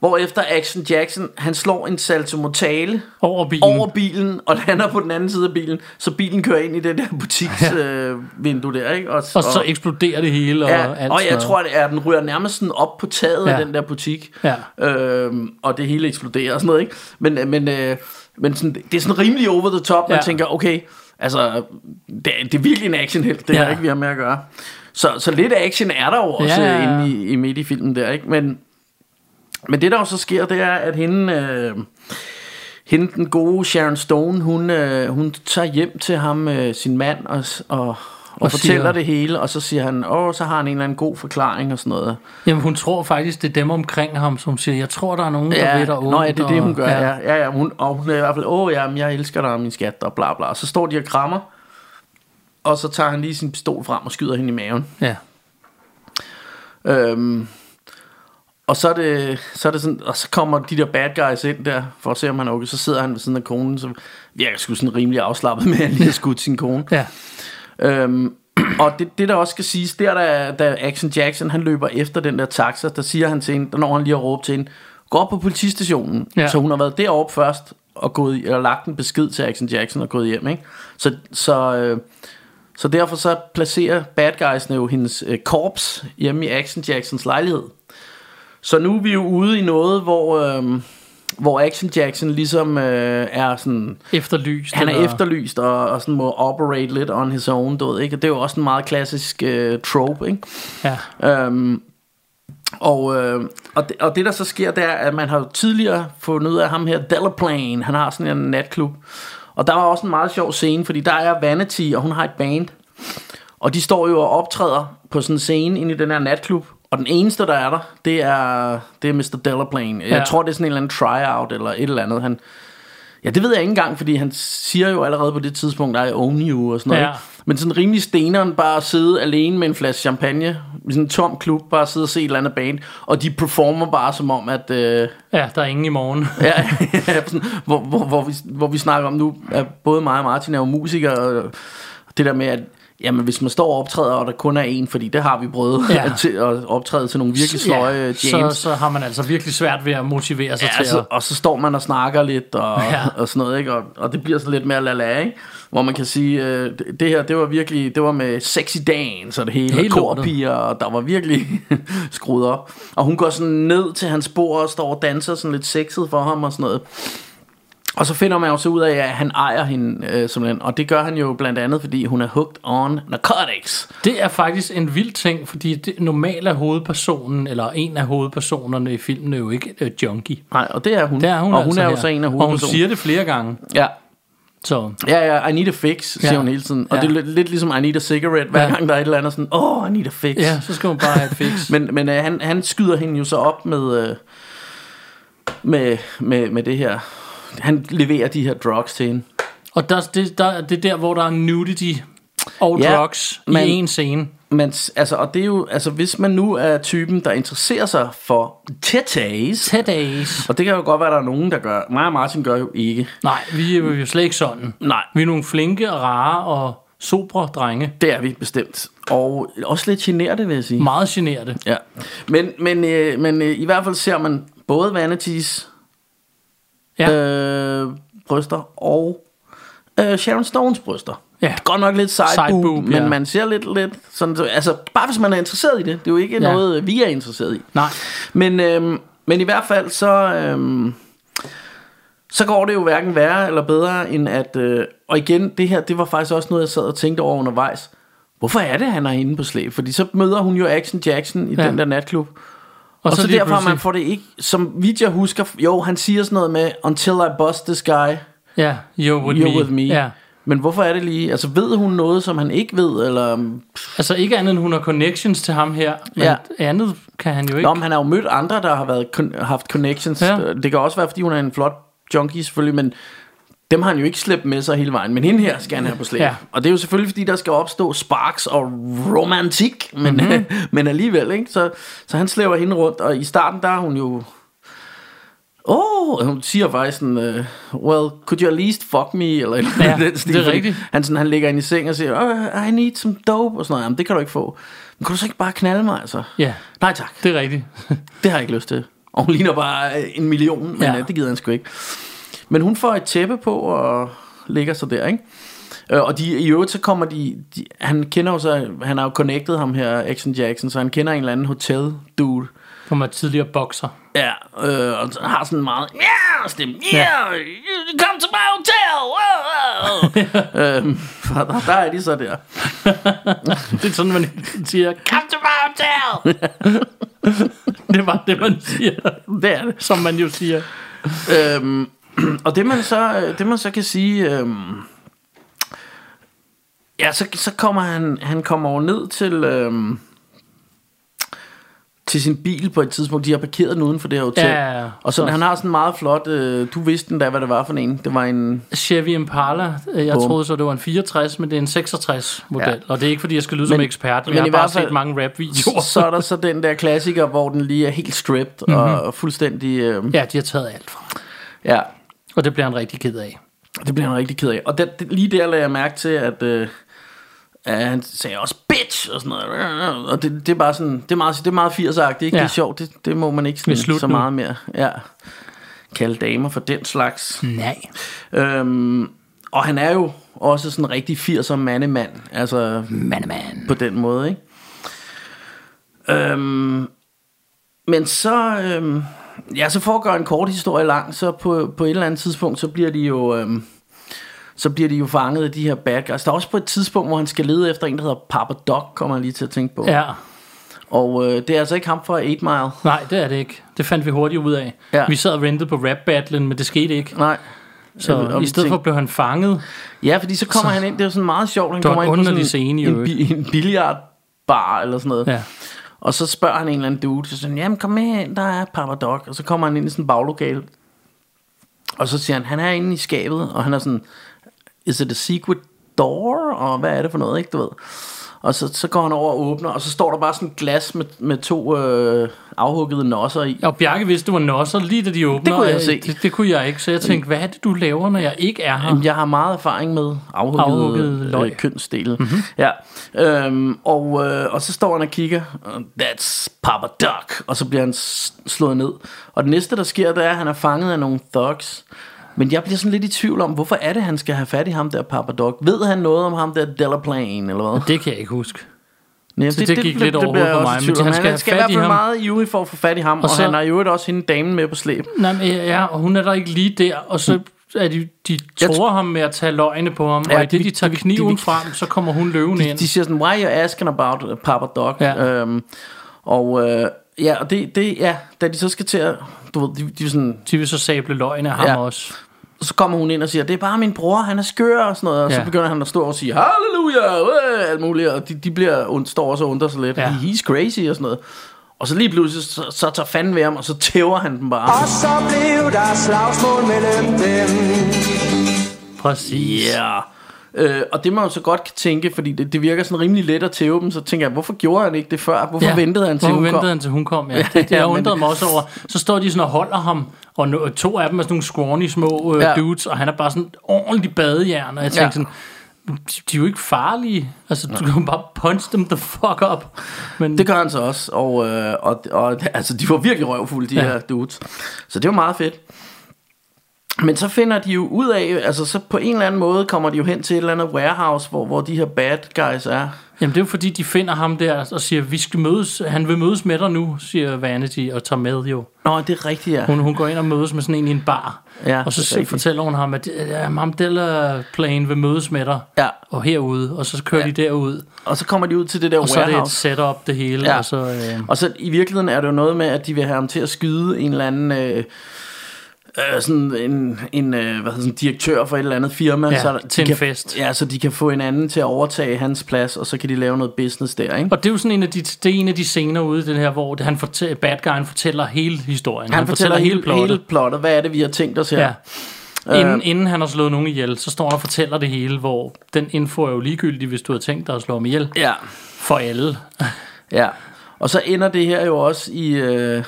Hvorefter Action Jackson, han slår en salto mortale Over bilen. over bilen og lander på den anden side af bilen, så bilen kører ind i det der butiksvindue øh, vindue der, ikke? Og, Og så eksploderer det hele. Og, Ja, alt og jeg noget. tror, at er, den ryger nærmest sådan op på taget ja. Ja. af den der butik. Ja. Øhm, og det hele eksploderer og sådan noget, ikke? Men, øh, men, øh, men sådan, det er sådan rimelig over the top. Man Ja. tænker, okay, altså, det, er- det er virkelig en actionhelt, det Ja. har ikke vi har med at gøre. Så, så lidt action er der jo også Ja, ja, ja, ja. inde i, i midt i filmen der, ikke? Men, men det der jo så sker, det er, at hende... Øh, hende, den gode Sharon Stone, hun, øh, hun tager hjem til ham, øh, sin mand, og, og, og, Og fortæller siger- det hele, og så siger han, åh, så har han en eller anden god forklaring og sådan noget. Jamen, hun tror faktisk, det er dem omkring ham, som siger, jeg tror, der er nogen, der ved dig ondt. Nå, ja, det er det, hun gør. Ja, ja, ja hun, og hun er i hvert fald, åh, ja, jeg elsker dig, min skat, og bla bla. Og så står de og krammer, og så tager han lige sin pistol frem og skyder hende i maven. Ja. Øhm, og så er, det, så er det sådan, og så kommer de der bad guys ind der, for at se om han er okay. Så sidder han ved siden af konen, så virker sgu sådan rimelig afslappet med, at han lige har skudt sin kone. Ja. Øhm, og det, det der også skal siges, der da, da Action Jackson han løber efter den der taxa, der siger han til hende, der når han lige har råbt til hende, gå op på politistationen. Ja. Så hun har været deroppe først, og gået, eller lagt en besked til Action Jackson og gået hjem. Ikke? Så, så, øh, så derfor så placerer bad guysene jo hendes øh, korps hjemme i Action Jacksons lejlighed. Så nu er vi jo ude i noget, hvor, øh, hvor Action Jackson ligesom øh, er sådan... Efterlyst. Han er eller- efterlyst og, og sådan må operate lidt on his own, du ved, ikke? Og det er jo også en meget klassisk øh, trope, ikke? Ja. Øhm, Og, øh, og, det, og det der så sker, det er, at man har jo tidligere fundet ud af ham her, Delaplane, han har sådan en natklub. Og der var også en meget sjov scene, fordi der er Vanity, og hun har et band. Og de står jo og optræder på sådan en scene inde i den her natklub. Og den eneste, der er der, det er, det er Mr. Delaplane. Jeg Ja. tror, det er sådan en eller anden tryout eller et eller andet. Han, ja, det ved jeg ikke engang, fordi han siger jo allerede på det tidspunkt, er own you og sådan noget. Ja. ikke? Men sådan rimelig steneren bare at sidde alene med en flaske champagne i sådan en tom klub, bare sidde og se et eller andet band. Og de performer bare som om, at... Øh, Ja, der er ingen i morgen. ja, ja, sådan, hvor, hvor, hvor, vi, hvor vi snakker om nu, at både mig og Martin er jo musikere, og det der med, at jamen, hvis man står og optræder, og der kun er en, fordi det har vi prøvet Ja. til at optræde til nogle virkelig sløje ja, så, jams. så har man altså virkelig svært ved at motivere sig Ja, til altså, at... og så står man og snakker lidt og, Ja. og sådan noget, ikke? Og, og det bliver så lidt mere lala, ikke? Hvor man kan sige, øh, det, her, det var virkelig, det var med sexy dance og det hele, Helt korpiger, og der var virkelig skruet op. Og hun går sådan ned til hans bord og står og danser sådan lidt sexet for ham og sådan noget. Og så finder man jo så ud af, at han ejer hende øh, simpelthen. Og det gør han jo blandt andet, fordi hun er hooked on narcotics. Det er faktisk en vild ting, fordi det, normalt er hovedpersonen, eller en af hovedpersonerne i filmen, er jo ikke øh, junkie. Nej, og det er hun. Det er hun og hun altså er jo her. så en af Og hun hovedpersonerne. siger det flere gange. Ja, Så Ja, ja, I need a fix, siger Ja. hun hele tiden. Og Ja. det er lidt, lidt ligesom I need a cigarette, hver Ja. gang der er et eller andet sådan, åh, oh, I need a fix. ja, så skal hun bare have et fix. Men, men øh, han, han skyder hende jo så op med, øh, med, med, med det her. Han leverer de her drugs til hende. Og der, det, der, det er der, hvor der er nudity og Ja, drugs men- i en scene. Men altså, og det er jo, altså, hvis man nu er typen, der interesserer sig for titties, Teddays. og det kan jo godt være, der er nogen, der gør. Mig og Martin gør jo ikke. Nej, vi er jo slet ikke sådan. Nej. Vi er nogle flinke, rare og sobre drenge. Det er vi bestemt. Og også lidt generede, vil jeg sige. Meget generede. Ja. Men, men, øh, men øh, i hvert fald ser man både Vanities Ja. øh, bryster og øh, Sharon Stones bryster. Ja. Godt nok lidt side, Side boob, boob, men ja. man ser lidt, lidt sådan, så, altså bare hvis man er interesseret i det. Det er jo ikke Ja. noget, vi er interesseret i. Nej. Men, øh, men i hvert fald så, øh, så går det jo hverken værre eller bedre end at, øh, og igen, det her, det var faktisk også noget, jeg sad og tænkte over undervejs. Hvorfor er det, han er inde på slæb? Fordi så møder hun jo Action Jackson i ja. den der natklub. Og, og så, lige derfor man pludselig- får det ikke, som vidt jeg husker, jo, han siger sådan noget med, until I bust this guy, Ja, you're with you're me. with me. Ja. Men hvorfor er det lige, altså ved hun noget, som han ikke ved, eller... Altså ikke andet end hun har connections til ham her, men Ja. andet kan han jo ikke. Nå, men han har jo mødt andre, der har været, haft connections. Ja. Det kan også være, fordi hun er en flot junkie selvfølgelig, men dem har han jo ikke slæbt med sig hele vejen. Men hende her skal han have på slæb. Ja. Og det er jo selvfølgelig, fordi der skal opstå sparks og romantik, men, Mhm. mm-hmm. men alligevel, ikke? Så, så han slæver hende rundt, og i starten, der er hun jo... Åh, oh, hun siger faktisk sådan, uh, well, could you at least fuck me, eller, Ja, den stil, det er rigtigt. Han, sådan, han ligger inde i seng og siger, oh, I need some dope, og sådan noget. Jamen, det kan du ikke få. Men kan du så ikke bare knalde mig, altså? Ja, Nej tak. det er rigtigt. Det har jeg ikke lyst til. Og hun ligner bare øh, en million, men Ja. ja. det gider han sgu ikke. Men hun får et tæppe på og ligger så der, ikke? Øh, Og de, i øvrigt så kommer de, de, Han kender jo så Han har jo connected ham her Action Jackson Så han kender en eller anden hotel dude Hun er tidligere bokser. Ja øh, Og så har sådan meget Ja stemme Yeah you Come to my hotel wow, wow. øhm, der, der er de så der Det er sådan, man siger, come to my hotel! det var det, man siger. Det er det Som man jo siger. øhm, og det man så øh, det man så kan sige øhm, ja så, så kommer han han kommer over ned til øhm, til sin bil på et tidspunkt de har parkeret den uden for det her hotel Ja, ja, ja. og så han har sådan en meget flot øh, du vidste den da hvad det var for en det var en Chevy Impala. Jeg Bum. troede så, det var en 64, men det er en 66 model. Ja. Ja. Og det er ikke, fordi jeg skal lyde som Men- ekspert. Men jeg har i bare hvert fald- set mange rap-videoer. så er der så den der klassiker hvor den lige er helt stripped mm-hmm. og fuldstændig øh, Ja, de har taget alt fra. ja Og det bliver han rigtig ked af. Det bliver han rigtig ked af. Og det, det, lige der lagde jeg mærke til, at, øh, at han sagde også bitch og sådan noget. Og det, det er bare sådan, det er meget, det er meget 80'er-agtigt, ikke? Ja. Det er sjovt, det, det må man ikke sådan, så nu. meget mere. Ja. Kalde damer for den slags. Nej. Øhm, og han er jo også sådan en rigtig 80'er mandemand. Altså Man, man. på den måde, ikke? Øhm, men så, øhm, ja, så for at gøre en kort historie lang, så på, på et eller andet tidspunkt, så bliver de jo, øhm, så bliver de jo fanget af de her bad guys. Der er også på et tidspunkt, hvor han skal lede efter en, der hedder Papa Doc, kommer jeg lige til at tænke på. Ja. Og øh, det er altså ikke ham fra 8 Mile. Nej, det er det ikke. Det fandt vi hurtigt ud af. Ja. Vi sad og rentede på rap battlen, men det skete ikke. Nej. Så Og i vi stedet for tænkte- blev han fanget. Ja, fordi så kommer Så- han ind, det er jo sådan meget sjovt, han kommer en ind på sådan scene i en, bi- en billiardbar eller sådan noget. Ja. Og så spørger han en eller anden dude, så siger han, jamen kom med ind, der er Papa Doc. Og så kommer han ind i sådan en baglokale. Og så siger han, han er inde i skabet, og han er sådan, is it a secret door? Og hvad er det for noget, ikke, du ved? Og så, så går han over og åbner, og så står der bare sådan et glas med, med to øh, afhuggede nosser i. Og Bjarke vidste, du var nosser lige da de åbner. Det kunne jeg og, se. Det, det kunne jeg ikke, så jeg tænkte, hvad er det, du laver, når jeg ikke er her? Jamen, jeg har meget erfaring med afhuggede, Afhuggede løg. øh, kønsdele. Mm-hmm. Ja. Øhm, og, øh, og så står han og kigger. That's Papa Doc. Og så bliver han slået ned. Og det næste, der sker, det er, at han er fanget af nogle thugs. Men jeg bliver sådan lidt i tvivl om, hvorfor er det, han skal have fat i ham der, Papa Doc? Ved han noget om ham der Delaplane, eller hvad? Det kan jeg ikke huske. Nej, Så det gik lidt over bliver jeg hovedet på også mig, men om. han skal han have skal i fat hvert i fald ham. meget ivrig for at få fat i ham. Og, og så- han har jo også hende damen med på slæb. Nej, men ja, og hun er der ikke lige der, og så er de, de tror ham med at tage løgne på ham, Ja, og i det, de- tager de- kniven de- frem, så kommer hun løvende de, ind. de siger sådan, why are you asking about uh, Papa Doc? Ja. Øhm, og øh, ja, og det, det, ja, da de så skal til at, du ved, de, de er sådan, De vil så sable løgne af ham Ja. også. så kommer hun ind og siger, det er bare min bror, han er skør og sådan noget, og ja. så begynder han at stå og sige, halleluja, øh, alt muligt, og de, de bliver, und, står også og undrer sig lidt, ja. He's crazy og sådan noget. Og så lige pludselig, så, så tager fanden ved ham, og så tæver han dem bare. Og så blev der slagsmål mellem dem. Præcis. Ja. Øh, og det man jo så godt kan tænke, fordi det, det virker sådan rimelig let at tæve dem, så tænker jeg, hvorfor gjorde han ikke det før? Hvorfor ja. ventede han til Hvorfor hun ventede kom? han til hun kom? Ja. Det, det ja, jeg undrede mig også over. Så står de sådan og holder ham, og no, to af dem er sådan nogle scrawny små øh, Ja. dudes, og han er bare sådan ordentlig badejern, og jeg tænkte Ja. sådan, de, er jo ikke farlige. Altså, du kan bare punch them the fuck up. Men Det gør han så også, og, øh, og, og altså, de var virkelig røvfulde, de. Ja. her dudes. Så det var meget fedt. Men så finder de jo ud af, altså så på en eller anden måde kommer de jo hen til et eller andet warehouse, hvor, hvor de her bad guys er. Jamen det er jo fordi, de finder ham der og siger, vi skal mødes, han vil mødes med dig nu, siger Vanity og tager med jo. Nå, det er rigtigt, ja. Hun, hun går ind og mødes med sådan en i en bar. Ja, og så er rigtigt. fortæller hun ham, at ja, ham Della Plane vil mødes med dig. Ja. Og herude. Og så kører Ja. de derud. Og så kommer de ud til det der Og så er det et warehouse. setup, det hele. Ja. Og så, øh, Og så i virkeligheden er det jo noget med, at de vil have ham til at skyde en eller anden... Øh, øh, sådan en, en øh, hvad hedder sådan, direktør for et eller andet firma Ja, så til en kan, fest. Ja, så de kan få en anden til at overtage hans plads Og så kan de lave noget business der ikke? og det er jo sådan en af de, det er en af de scener ude i den her, hvor det, han fortæller, bad guyen fortæller hele historien. Han, fortæller, hele, plottet. hele plottet Hvad er det vi har tænkt os her Ja. Inden, inden han har slået nogen ihjel, så står han og fortæller det hele, hvor den info er jo ligegyldig, hvis du har tænkt dig at slå ham ihjel. Ja, For alle. ja Og så ender det her jo også i, øh,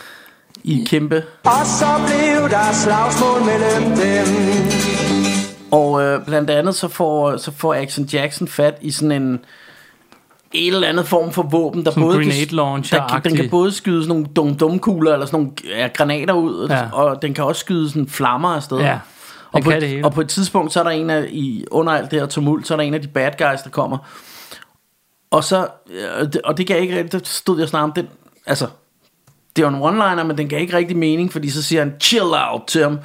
i et kæmpe Og så blev der slagsmål mellem dem. Og øh, blandt andet så får, så får Action Jackson fat i sådan en en eller anden form for våben, der Sådan både grenade kan, launcher-agtig. der, den kan både skyde sådan nogle dum dum kugler eller sådan nogle ja, granater ud, Ja. og den kan også skyde sådan flammer afsted. Ja, og, på, det hele. og på et tidspunkt, så er der en af, i, under alt det her tumult, så er der en af de bad guys, der kommer. Og så, øh, det- og det gav ikke rigtig, der stod jeg snart om, den, altså, det var en one-liner, men den gav ikke rigtig mening, fordi så siger han, chill out til ham,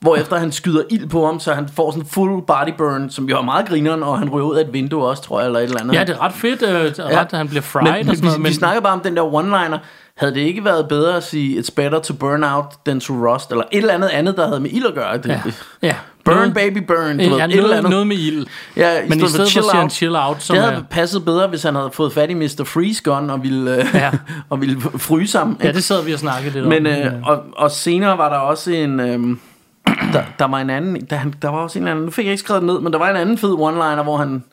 hvorefter han skyder ild på ham, så han får sådan en full body burn, som jo er meget grineren, og han ryger ud af et vindue også, tror jeg, eller et eller andet. Ja, det er ret fedt, øh, er Ja. ret, at han bliver fried men, og sådan noget. vi, Men vi snakker bare om den der one-liner. Havde det ikke været bedre at sige, it's better to burn out than to rust, eller et eller andet andet, der havde med ild at gøre? Det, ja, ja. Burn, Noget- baby, burn. Du Ja, ved, et eller noget, andet. noget med ild. Ja, Men i stedet for siger han chill out, som det havde er- passet bedre, hvis han havde fået fat i Mr. Freeze Gun og ville, øh, Ja. og ville fryse ham. Ja, det sad vi og snakkede lidt Men, om. øh, og, og senere var der også en... Øh, der, der var en anden... Der, der var også en anden... Nu fik jeg ikke skrevet ned, men der var en anden fed one-liner, hvor han...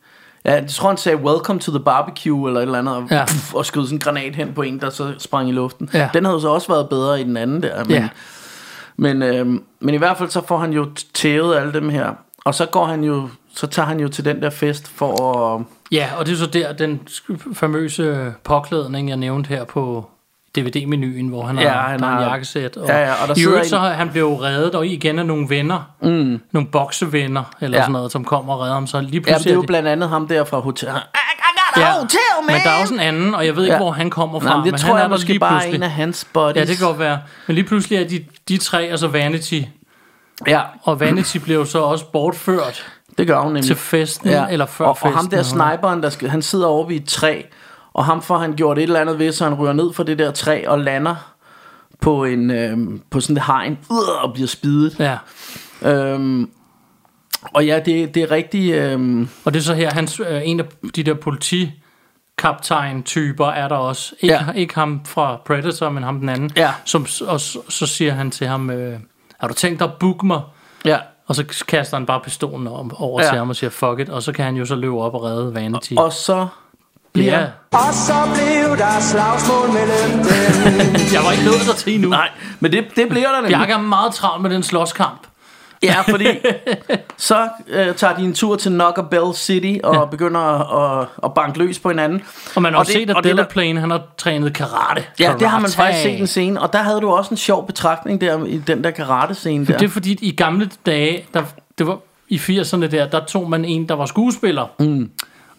Ja, jeg tror han sagde Welcome to the barbecue Eller et eller andet Og, Ja. puff, og skød sådan en granat hen på en Der så sprang i luften Ja. Den havde så også været bedre i den anden der Men, Ja. Men, øh, men i hvert fald så får han jo tævet alle dem her Og så går han jo Så tager han jo til den der fest For at Ja, og det er så der, den famøse påklædning, jeg nævnte her på DVD-menuen, hvor han Ja, har, han er en har- jakkesæt. Og, Ja, ja, og der I øvrigt så har han blev reddet, og igen af nogle venner, mm. nogle boksevenner, eller Ja. sådan noget, som kommer og redder ham. Så lige Ja, pludselig det er jo blandt andet ham der fra hotel ja, hotel, man! men der er også en anden, og jeg ved ikke, Ja. hvor han kommer fra. Nej, men det men tror han jeg er måske bare pludselig. en af hans buddies Ja, det kan godt være. Men lige pludselig er de, de tre, altså Vanity, Ja, og Vanity bliver jo så også bortført det gør hun nemlig til festen, eller før og, festen. og ham der sniperen, der skal, han sidder over ved et træ, Og ham får han gjort et eller andet ved, så han ryger ned fra det der træ og lander på, en, øh, på sådan et hegn øh, og bliver spidet. Ja. Øhm, og ja, det, det er rigtig... Øh, Og det er så her, hans, øh, en af de der politikaptajn-typer er der også. Ikke, Ja. ikke ham fra Predator, men ham den anden. Ja. Som, og så, så siger han til ham, øh, har du tænkt dig at booke mig? ja. Og så kaster han bare pistolen om, over Ja. til ham og siger, fuck it. Og så kan han jo så løbe op og redde Vanity. Og så bliver... ja, Og så blev der slagsmål mellem dem. jeg var ikke nået der til endnu. Nej, men det, det bliver der nemlig. Bjarke er meget travlt med den slåskamp. Ja, fordi så øh, tager de en tur til Knockerbell City og ja. begynder at, at, at banke løs på hinanden. Og man har Og også det- set, at Delaplane, han har trænet karate. Ja, det har man Karate. faktisk set en scene, og der havde du også en sjov betragtning der i den der karate-scene der. Det er fordi, i gamle dage, der, det var i 80'erne der, der tog man en, der var skuespiller, mm.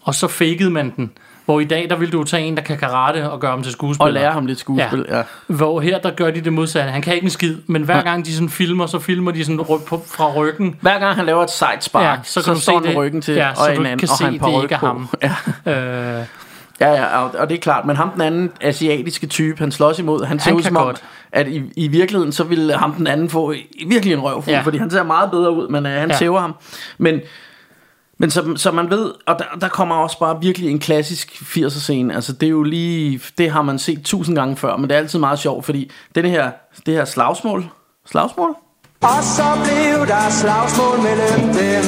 og så fakede man den. Hvor i dag, der vil du tage en, der kan karate og gøre ham til skuespiller. Og lære ham lidt skuespil, ja. Hvor her, der gør de det modsatte. Han kan ikke en skid, men hver gang de sådan filmer, så filmer de sådan på, fra ryggen. Hver gang han laver et sejt spark, Ja, ja, så kan så du står se det. ryggen til, Ja, og så en anden, kan og se, han det paryk ikke er på. ham. Ja. Øh, Ja, ja, og, og det er klart, men ham den anden asiatiske type, han slås imod, han ser Han ud kan som om, godt. at i, i virkeligheden, så ville ham den anden få virkelig en røvfuld, Ja. ja. fordi han ser meget bedre ud, men uh, han Ja. ja. tæver ham. Men, men så, så man ved, og der, der kommer også bare virkelig en klassisk 80'er scene, altså det er jo lige, det har man set tusind gange før, men det er altid meget sjovt, fordi denne her, det her slagsmål, slagsmål? Og så blev der slagsmål mellem dem.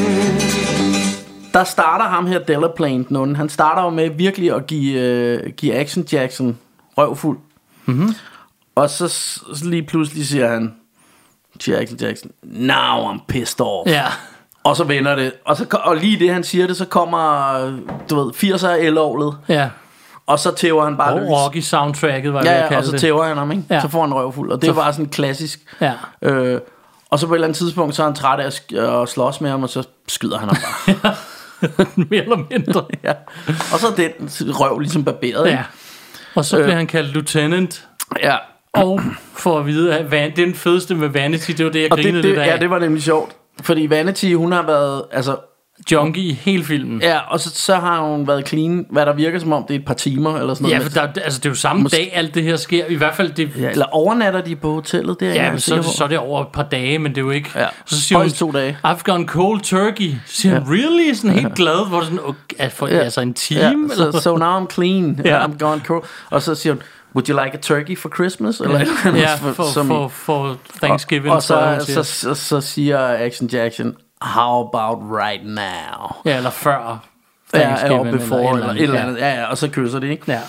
der starter ham her Delaplane, den onde. Han starter jo med virkelig at give, øh, give Action Jackson røvfuld. Mm-hmm. Og så, så lige pludselig siger han, til Action Jackson, now I'm pissed off. ja. Og så vender det. Og, så, og lige det han siger det, så kommer, du ved, 80'er elålet. ja. Og så tæver han bare Og løs. Rocky soundtracket, var jeg ved Ja, at ja, og så det. tæver han ham, ikke? Ja. Så får han røvfuld. Og det er bare sådan klassisk. Ja. Øh, og så på et eller andet tidspunkt, så er han træt af at, at slås med ham, og så skyder han ham bare. Mere eller mindre. ja. Og så er den røv ligesom barberet. Ja. Og så bliver han kaldt lieutenant. ja. Og for at vide, at van, den fedeste med Vanity, det var det, jeg Og det, grinede det, lidt af. ja, det var nemlig sjovt. Fordi Vanity, hun har været, altså, Junkie i hele filmen. ja, og så, så har hun været clean, hvad der virker som om, det er et par timer, eller sådan Ja, noget. for der, altså, det er jo samme Mås- dag, alt det her sker. I hvert fald, det, ja, eller overnatter de på hotellet der? Ja, men så, det- så er det over et par dage, men det er jo ikke... Ja, Så siger hun, højst to dage. I've gone cold turkey. Så siger hun, really? Sådan helt glad, hvor sådan, okay, for, Ja. altså en time? Ja, eller? so, so now I'm clean, Ja. I'm gone cool. Og så siger hun, would you like a turkey for Christmas? Eller et eller ja, for, som for, for Thanksgiving. Og, og så, så, så, så siger Action Jackson, how about right now? Ja, eller før Ja, Thanksgiving. eller before, eller, eller et eller andet. Ja, ja, og så kysser de, ikke? Ja.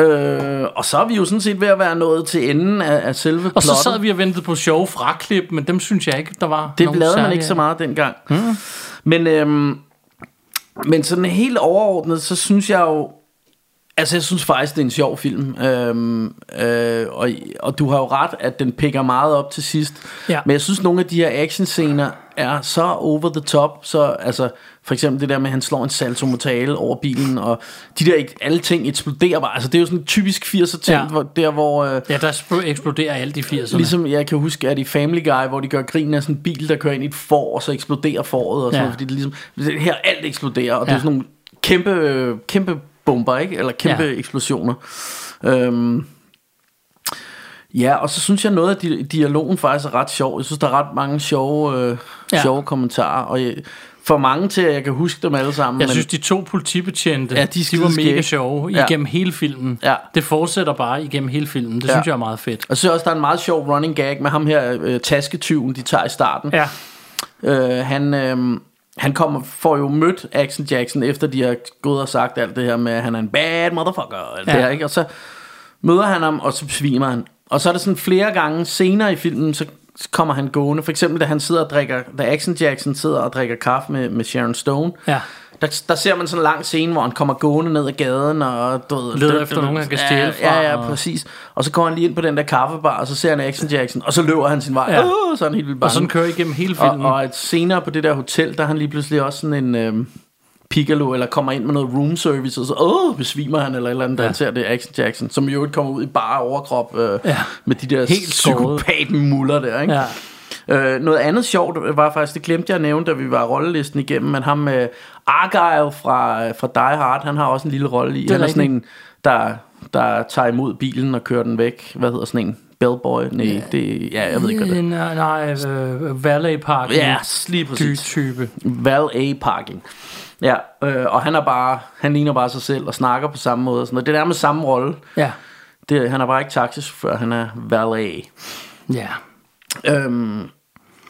Øh, og så er vi jo sådan set ved at være nået til enden af, af selve Og plottet. så sad vi og ventede på sjove fraklip, men dem synes jeg ikke, der var Det nogen lavede man ikke så meget dengang. Hmm. Men, øhm, men sådan helt overordnet, så synes jeg jo... Altså, jeg synes faktisk, det er en sjov film. Øhm, øh, og, og du har jo ret, at den pikker meget op til sidst. Ja. Men jeg synes, nogle af de her actionscener er så over the top. Så, altså, for eksempel det der med, at han slår en salto mortale over bilen, og de der, ikke- alle ting eksploderer bare. Altså, det er jo sådan en typisk 80'er ting, Ja. hvor, der hvor... Øh, Ja, der sp- eksploderer alt i 80'erne. Ligesom jeg kan huske, at i Family Guy, hvor de gør grin af sådan en bil, der kører ind i et får, og så eksploderer foråret og sådan Ja. noget, fordi det ligesom, her alt eksploderer, og ja. det er sådan nogle kæmpe, kæmpe bomber, ikke? Eller kæmpe Ja. eksplosioner. Øhm, ja, og så synes jeg noget af di- dialogen faktisk er ret sjov. Jeg synes, der er ret mange sjove, øh, Ja. sjove kommentarer, og jeg, for mange til, at jeg kan huske dem alle sammen. Jeg men, synes, de to politibetjente, Ja, de de, var mega skideskægge. sjove Ja. igennem hele filmen. Ja. Det fortsætter bare igennem hele filmen. Det Ja. synes jeg er meget fedt. og så også, der er en meget sjov running gag med ham her, øh, tasketyven, de tager i starten. Ja, Øh, han, øh, han kommer, får jo mødt Action Jackson, efter de har gået og sagt alt det her med, at han er en bad motherfucker. Og, alt Ja. det her, ikke? og så møder han ham, og så besvimer han. Og så er det sådan flere gange senere i filmen, så kommer han gående. For eksempel, da han sidder og drikker, da Action Jackson sidder og drikker kaffe med, med Sharon Stone. ja. Der, der ser man sådan en lang scene, hvor han kommer gående ned ad gaden og du ved, Leder efter nogen, han kan stjæle ja, fra, Ja, ja, og- præcis. Og så går han lige ind på den der kaffebar, og så ser han Action Jackson, og så løber han sin vej. Ja. Uh, så er han helt vildt bange. Og sådan kører igennem hele Og, filmen. og et senere på det der hotel, der er han lige pludselig også sådan en øhm, Piccolo, eller kommer ind med noget room service, og så åh, besvimer han, eller et eller andet, Ja. han ser det Action Jackson, som jo ikke kommer ud i bare overkrop, øh, Ja. med de der Helt skåret. psykopat muller der, ikke? Ja. Øh, noget andet sjovt var faktisk, det glemte jeg at nævne, da vi var rollelisten igennem, men ham med Argyle fra, fra Die Hard, han har også en lille rolle i. er Han er sådan en, der, der tager imod bilen og kører den væk. Hvad hedder sådan en? Bellboy? Nej, det, ja, jeg ved ikke, hvad det er. Nej, nej øh, Valet Park. Ja, lige præcis. type. Val A parking. Ja, øh, og han er bare, han ligner bare sig selv og snakker på samme måde. Og sådan noget. Det er nærmest samme rolle. Ja. Det, han er bare ikke taxichauffør, han er valet. Ja. Øhm,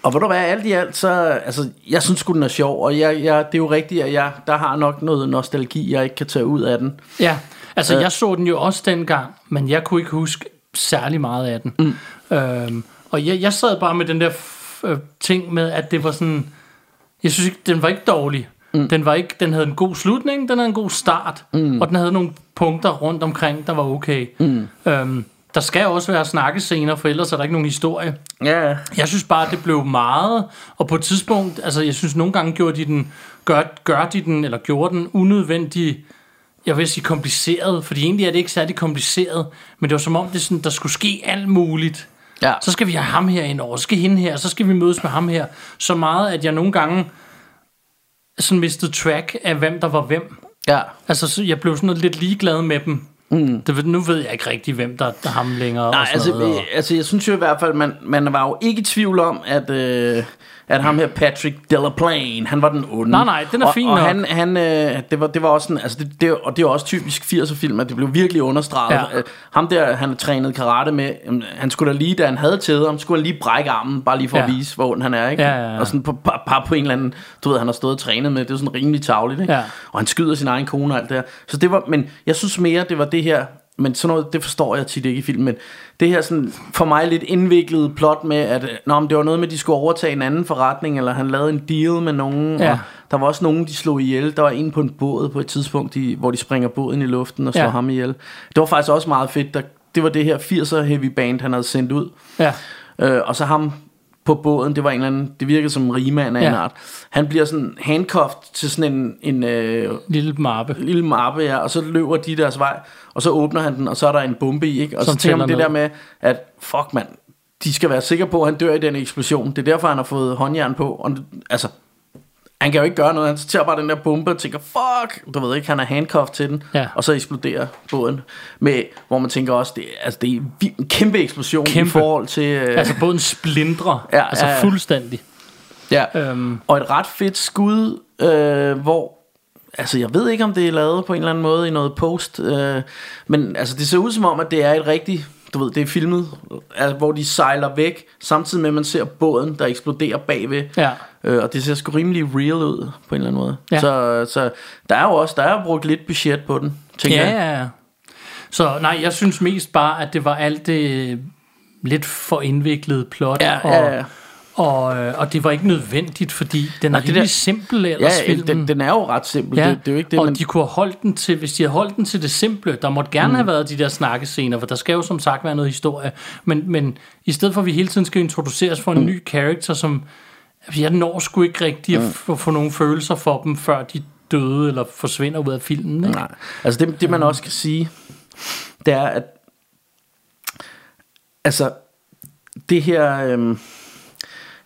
og ved du hvad, alt i alt, så, altså, jeg synes sgu, den er sjov, og jeg, jeg, det er jo rigtigt, at jeg, der har nok noget nostalgi, jeg ikke kan tage ud af den. Ja, altså Øh. jeg så den jo også dengang, men jeg kunne ikke huske særlig meget af den. Mm. Øhm, og jeg, jeg sad bare med den der øh, ting med, at det var sådan... Jeg synes ikke, den var ikke dårlig. Mm. Den, var ikke, den havde en god slutning, den havde en god start, mm. og den havde nogle punkter rundt omkring, der var okay. Mm. Øhm, der skal også være snakkescener, for ellers er der ikke nogen historie. Ja, Jeg synes bare, det blev meget, og på et tidspunkt, altså jeg synes nogle gange gjorde de den, gør, gør de den, eller gjorde den unødvendig, jeg vil sige kompliceret, fordi egentlig er det ikke særlig kompliceret, men det var som om, det sådan, der skulle ske alt muligt. Ja. Så skal vi have ham her ind over, så skal hende her, så skal vi mødes med ham her. Så meget, at jeg nogle gange sådan mistede track af, hvem der var hvem. ja. Altså, så jeg blev sådan noget lidt ligeglad med dem. Mm. Det, nu ved jeg ikke rigtig, hvem der er ham længere. Nej, og sådan altså, noget, og- øh, altså jeg synes jo i hvert fald, man, man var jo ikke i tvivl om, at, øh, at ham her Patrick Delaplane, han var den onde. Nej, nej, den er og, fin Og nok. han, han øh, det, var, det var også sådan, altså det, det, og det er også typisk 80'er film, at det blev virkelig understreget. Ja. Øh, Ham der, han trænede karate med, han skulle da lige, da han havde tædet ham, skulle han lige brække armen, bare lige for at Ja. vise, hvor ond han er, ikke? Ja, ja, ja. Og sådan på, bare, bare på en eller anden, du ved, han har stået og trænet med, det er sådan rimelig tavligt, ikke? Ja. Og han skyder sin egen kone og alt det her. Så det var, men jeg synes mere, det var det her, men sådan noget, det forstår jeg tit ikke i film, men det her sådan, for mig lidt indviklet plot med, at nå, men det var noget med, at de skulle overtage en anden forretning, eller han lavede en deal med nogen, Ja. og der var også nogen, de slog ihjel. Der var en på en båd på et tidspunkt, de, hvor de springer båden i luften og slår Ja. ham ihjel. Det var faktisk også meget fedt. Der, det var det her 80'er heavy band, han havde sendt ud. Ja. Øh, og så ham på båden, det var en eller anden, det virkede som en rigmand af Ja. en art. Han bliver sådan handcuffed til sådan en, en øh, Lille mappe. lille mappe, ja, og så løber de deres vej, og så åbner han den, og så er der en bombe i, ikke? Og Som så tænker man det tæller der med, at fuck mand, de skal være sikre på, at han dør i den eksplosion. Det er derfor, han har fået håndjern på. Og, altså, han kan jo ikke gøre noget. Han tager bare den der bombe og tænker, fuck, du ved ikke, han er handcuffed til den. Ja. Og så eksploderer båden. Med, hvor man tænker også, det, altså, det er en kæmpe eksplosion Kæmpe. i forhold til... Øh, Altså båden splindrer. Ja, altså ja, ja. fuldstændig. ja. Øhm, Og et ret fedt skud, øh, hvor... Altså, jeg ved ikke, om det er lavet på en eller anden måde i noget post. Øh, men altså, det ser ud som om, at det er et rigtigt... Du ved, det er filmet, altså, hvor de sejler væk, samtidig med, at man ser båden, der eksploderer bagved. Ja. Øh, og det ser sgu rimelig real ud, på en eller anden måde. Ja. Så, så der er jo også, der er brugt lidt budget på den, tænker ja, jeg. ja, ja. Så nej, jeg synes mest bare, at det var alt det lidt for indviklet plot. Ja, og, ja, ja. Og, øh, og det var ikke nødvendigt, fordi den er rimelig simpel ellers, ja filmen. den, den er jo ret simpel, Ja, det, det er jo ikke det, og men... de kunne have holdt den til, hvis de havde holdt den til det simple, der måtte gerne mm. have været de der snakkescener, for der skal jo som sagt være noget historie, men, men i stedet for at vi hele tiden skal introduceres for en mm. ny karakter, som jeg når sgu ikke rigtig at Mm. få, få nogle følelser for dem, før de døde eller forsvinder ud af filmen. Ikke? Nej. Altså det, det man også kan sige, det er, at altså det her, øhm,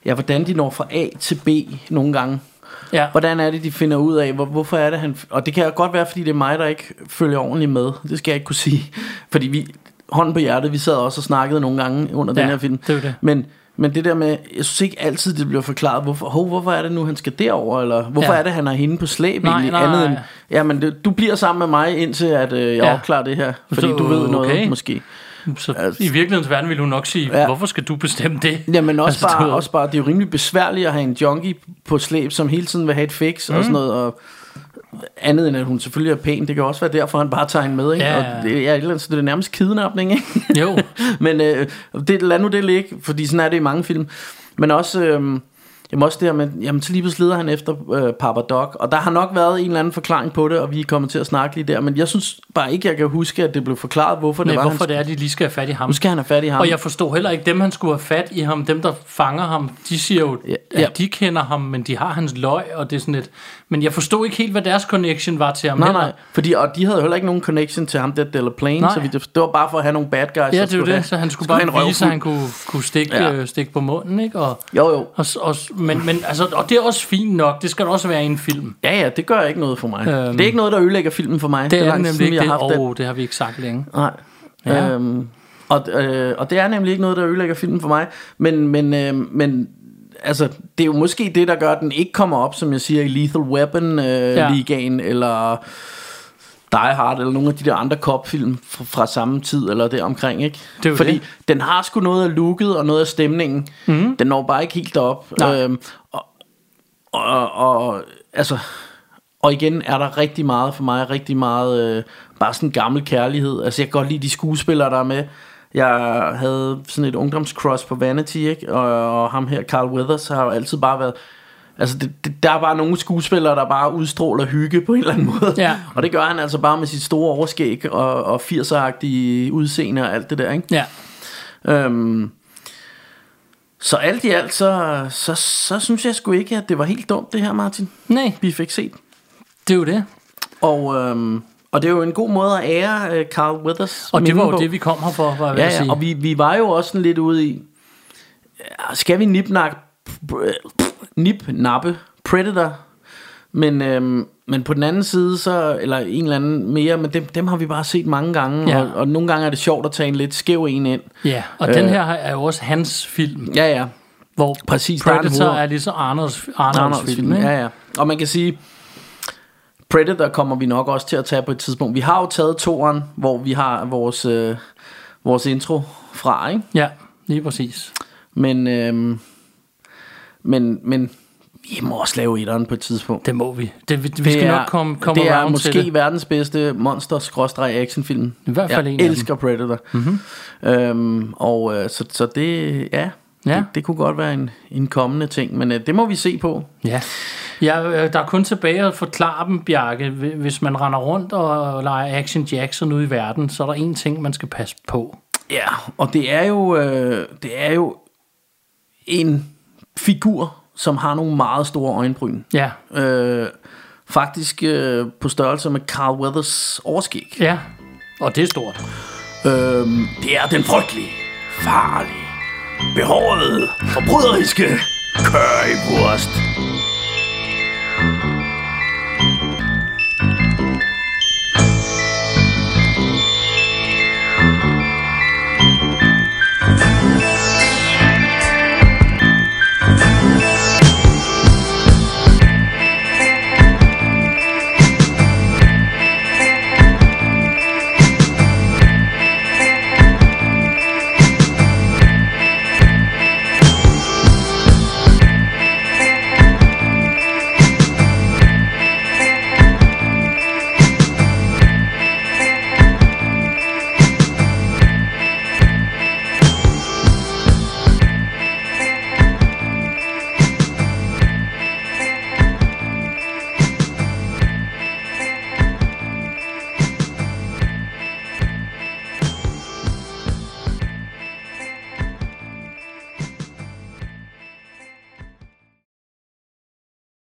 ja, hvordan de når fra A til B nogle gange. Ja. Hvordan er det, de finder ud af, hvor, hvorfor er det, han... Og det kan godt være, fordi det er mig, der ikke følger ordentligt med. Det skal jeg ikke kunne sige. Fordi vi, hånden på hjertet, vi sad også og snakkede nogle gange under Ja, den her film. det det. Men, men det der med, jeg synes ikke altid, det bliver forklaret, hvorfor, hov, hvorfor er det nu, han skal derover eller hvorfor Ja. er det, han er hende på slæb Nej, egentlig, nej, andet end, nej. ja, men det, du bliver sammen med mig, indtil at øh, jeg Ja. opklarer det her, fordi Så, du ved noget, okay. måske. Så i virkelighedens verden ville hun nok sige, Ja. hvorfor skal du bestemme det? Jamen også, Altså, altså, du bare, også bare, det er jo rimelig besværligt at have en junkie på slæb, som hele tiden vil have et fix mm. og sådan noget, og andet end at hun selvfølgelig er pæn, det kan også være derfor, han bare tager hende med, ikke? Ja. Og det, er, andet, så det er nærmest kidnapning, ikke? Jo. Men øh, det, lad nu det ligge, fordi sådan er det i mange film. Men også, øh, Jamen også det her med, jamen så lige pludselig leder han efter øh, Papa Doc, og der har nok været en eller anden forklaring på det, og vi er kommet til at snakke lige der, men jeg synes bare ikke, jeg kan huske, at det blev forklaret, hvorfor Nej, det var, hvorfor han, det er, de lige skal have fat i ham. nu skal han have fat i ham. Og jeg forstår heller ikke, dem han skulle have fat i ham, dem der fanger ham, de siger jo, Ja, at ja. de kender ham, men de har hans løg, og det er sådan lidt... Men jeg forstod ikke helt, hvad deres connection var til ham Nej, heller. nej, fordi, og de havde jo heller ikke nogen connection til ham, der Della Plane, Nej. så vi, det var bare for at have nogle bad guys. Ja, det skulle det, have- så han skulle skulle bare vise, at han kunne, kunne stikke, ja. øh, stikke på munden, ikke? Og, Jo, jo. og, og, men, men, altså, og det er også fint nok, det skal også være i en film. Ja, ja, det gør ikke noget for mig. Øhm, det er ikke noget, der ødelægger filmen for mig. Det er, det tid nemlig siden, ikke jeg det. har haft oh, det har vi ikke sagt længe. Nej. Ja. Øhm, og, øh, og det er nemlig ikke noget, der ødelægger filmen for mig. Men, men, øh, men altså, det er jo måske det, der gør, at den ikke kommer op, som jeg siger, i Lethal Weapon øh, Ja. ja. ligaen, eller Die Hard, eller nogle af de der andre cop-film fra, fra samme tid, eller der omkring, ikke? Det Fordi det. den har sgu noget af looket, og noget af stemningen. Mm. Den når bare ikke helt derop. Nej. Øhm, og, og, og, altså... Og igen er der rigtig meget for mig, rigtig meget øh, bare sådan gammel kærlighed. Altså jeg kan godt lide de skuespillere, der er med. Jeg havde sådan et ungdomscross på Vanity, ikke? Og, og ham her, Carl Weathers, har jo altid bare været... Altså det, det, der er bare nogle skuespillere, der bare udstråler hygge på en eller anden måde. Ja. Og det gør han altså bare med sit store overskæg og, og 80'er-agtige udseende og alt det der, ikke? Ja. Øhm, så alt i alt, så, så, så synes jeg sgu ikke, at det var helt dumt, det her, Martin. Nej, Vi fik set. det er jo det. Og, øhm, og det er jo en god måde at ære øh, Carl Weathers Og det var jo det, vi kom her for, var jeg ved Ja, at sige. og vi, vi var jo også sådan lidt ude i, skal vi nip-nak, nip-nappe Predator? Men, øhm, men på den anden side, så, eller en eller anden mere, men dem, dem har vi bare set mange gange, Ja. og, og nogle gange er det sjovt at tage en lidt skæv en ind. Ja, og Øh. den her er jo også hans film, Ja, ja. hvor Præcis, er Predator hoved- er ligesom Arnolds, Arnolds, Arnolds film. film, ikke? ja, ja. Og man kan sige, Predator kommer vi nok også til at tage på et tidspunkt. Vi har jo taget toeren, hvor vi har vores, øh, vores intro fra, ikke? ja, lige præcis. Men, øhm, men, men vi må også lave etteren på et tidspunkt. Det må vi. Det, vi, vi skal nok komme, komme det er måske til det. verdens bedste monster-actionfilm. I hvert fald jeg en elsker Predator. Mm-hmm. Øhm, og øh, så, så det, ja, Ja. Det, det kunne godt være en, en kommende ting, men øh, det må vi se på. Ja. ja, øh, der er kun tilbage at forklare dem, Bjarke. Hvi- Hvis man render rundt og leger Action Jackson ude i verden, så er der en ting, man skal passe på. Ja, og det er jo, øh, det er jo en figur, som har nogle meget store øjenbryn. Ja, Øh, faktisk øh, på størrelse med Carl Weathers overskæg. ja. Og det er stort. Øhm, det er den frygtelige, farlige, behårede, forbryderiske currywurst.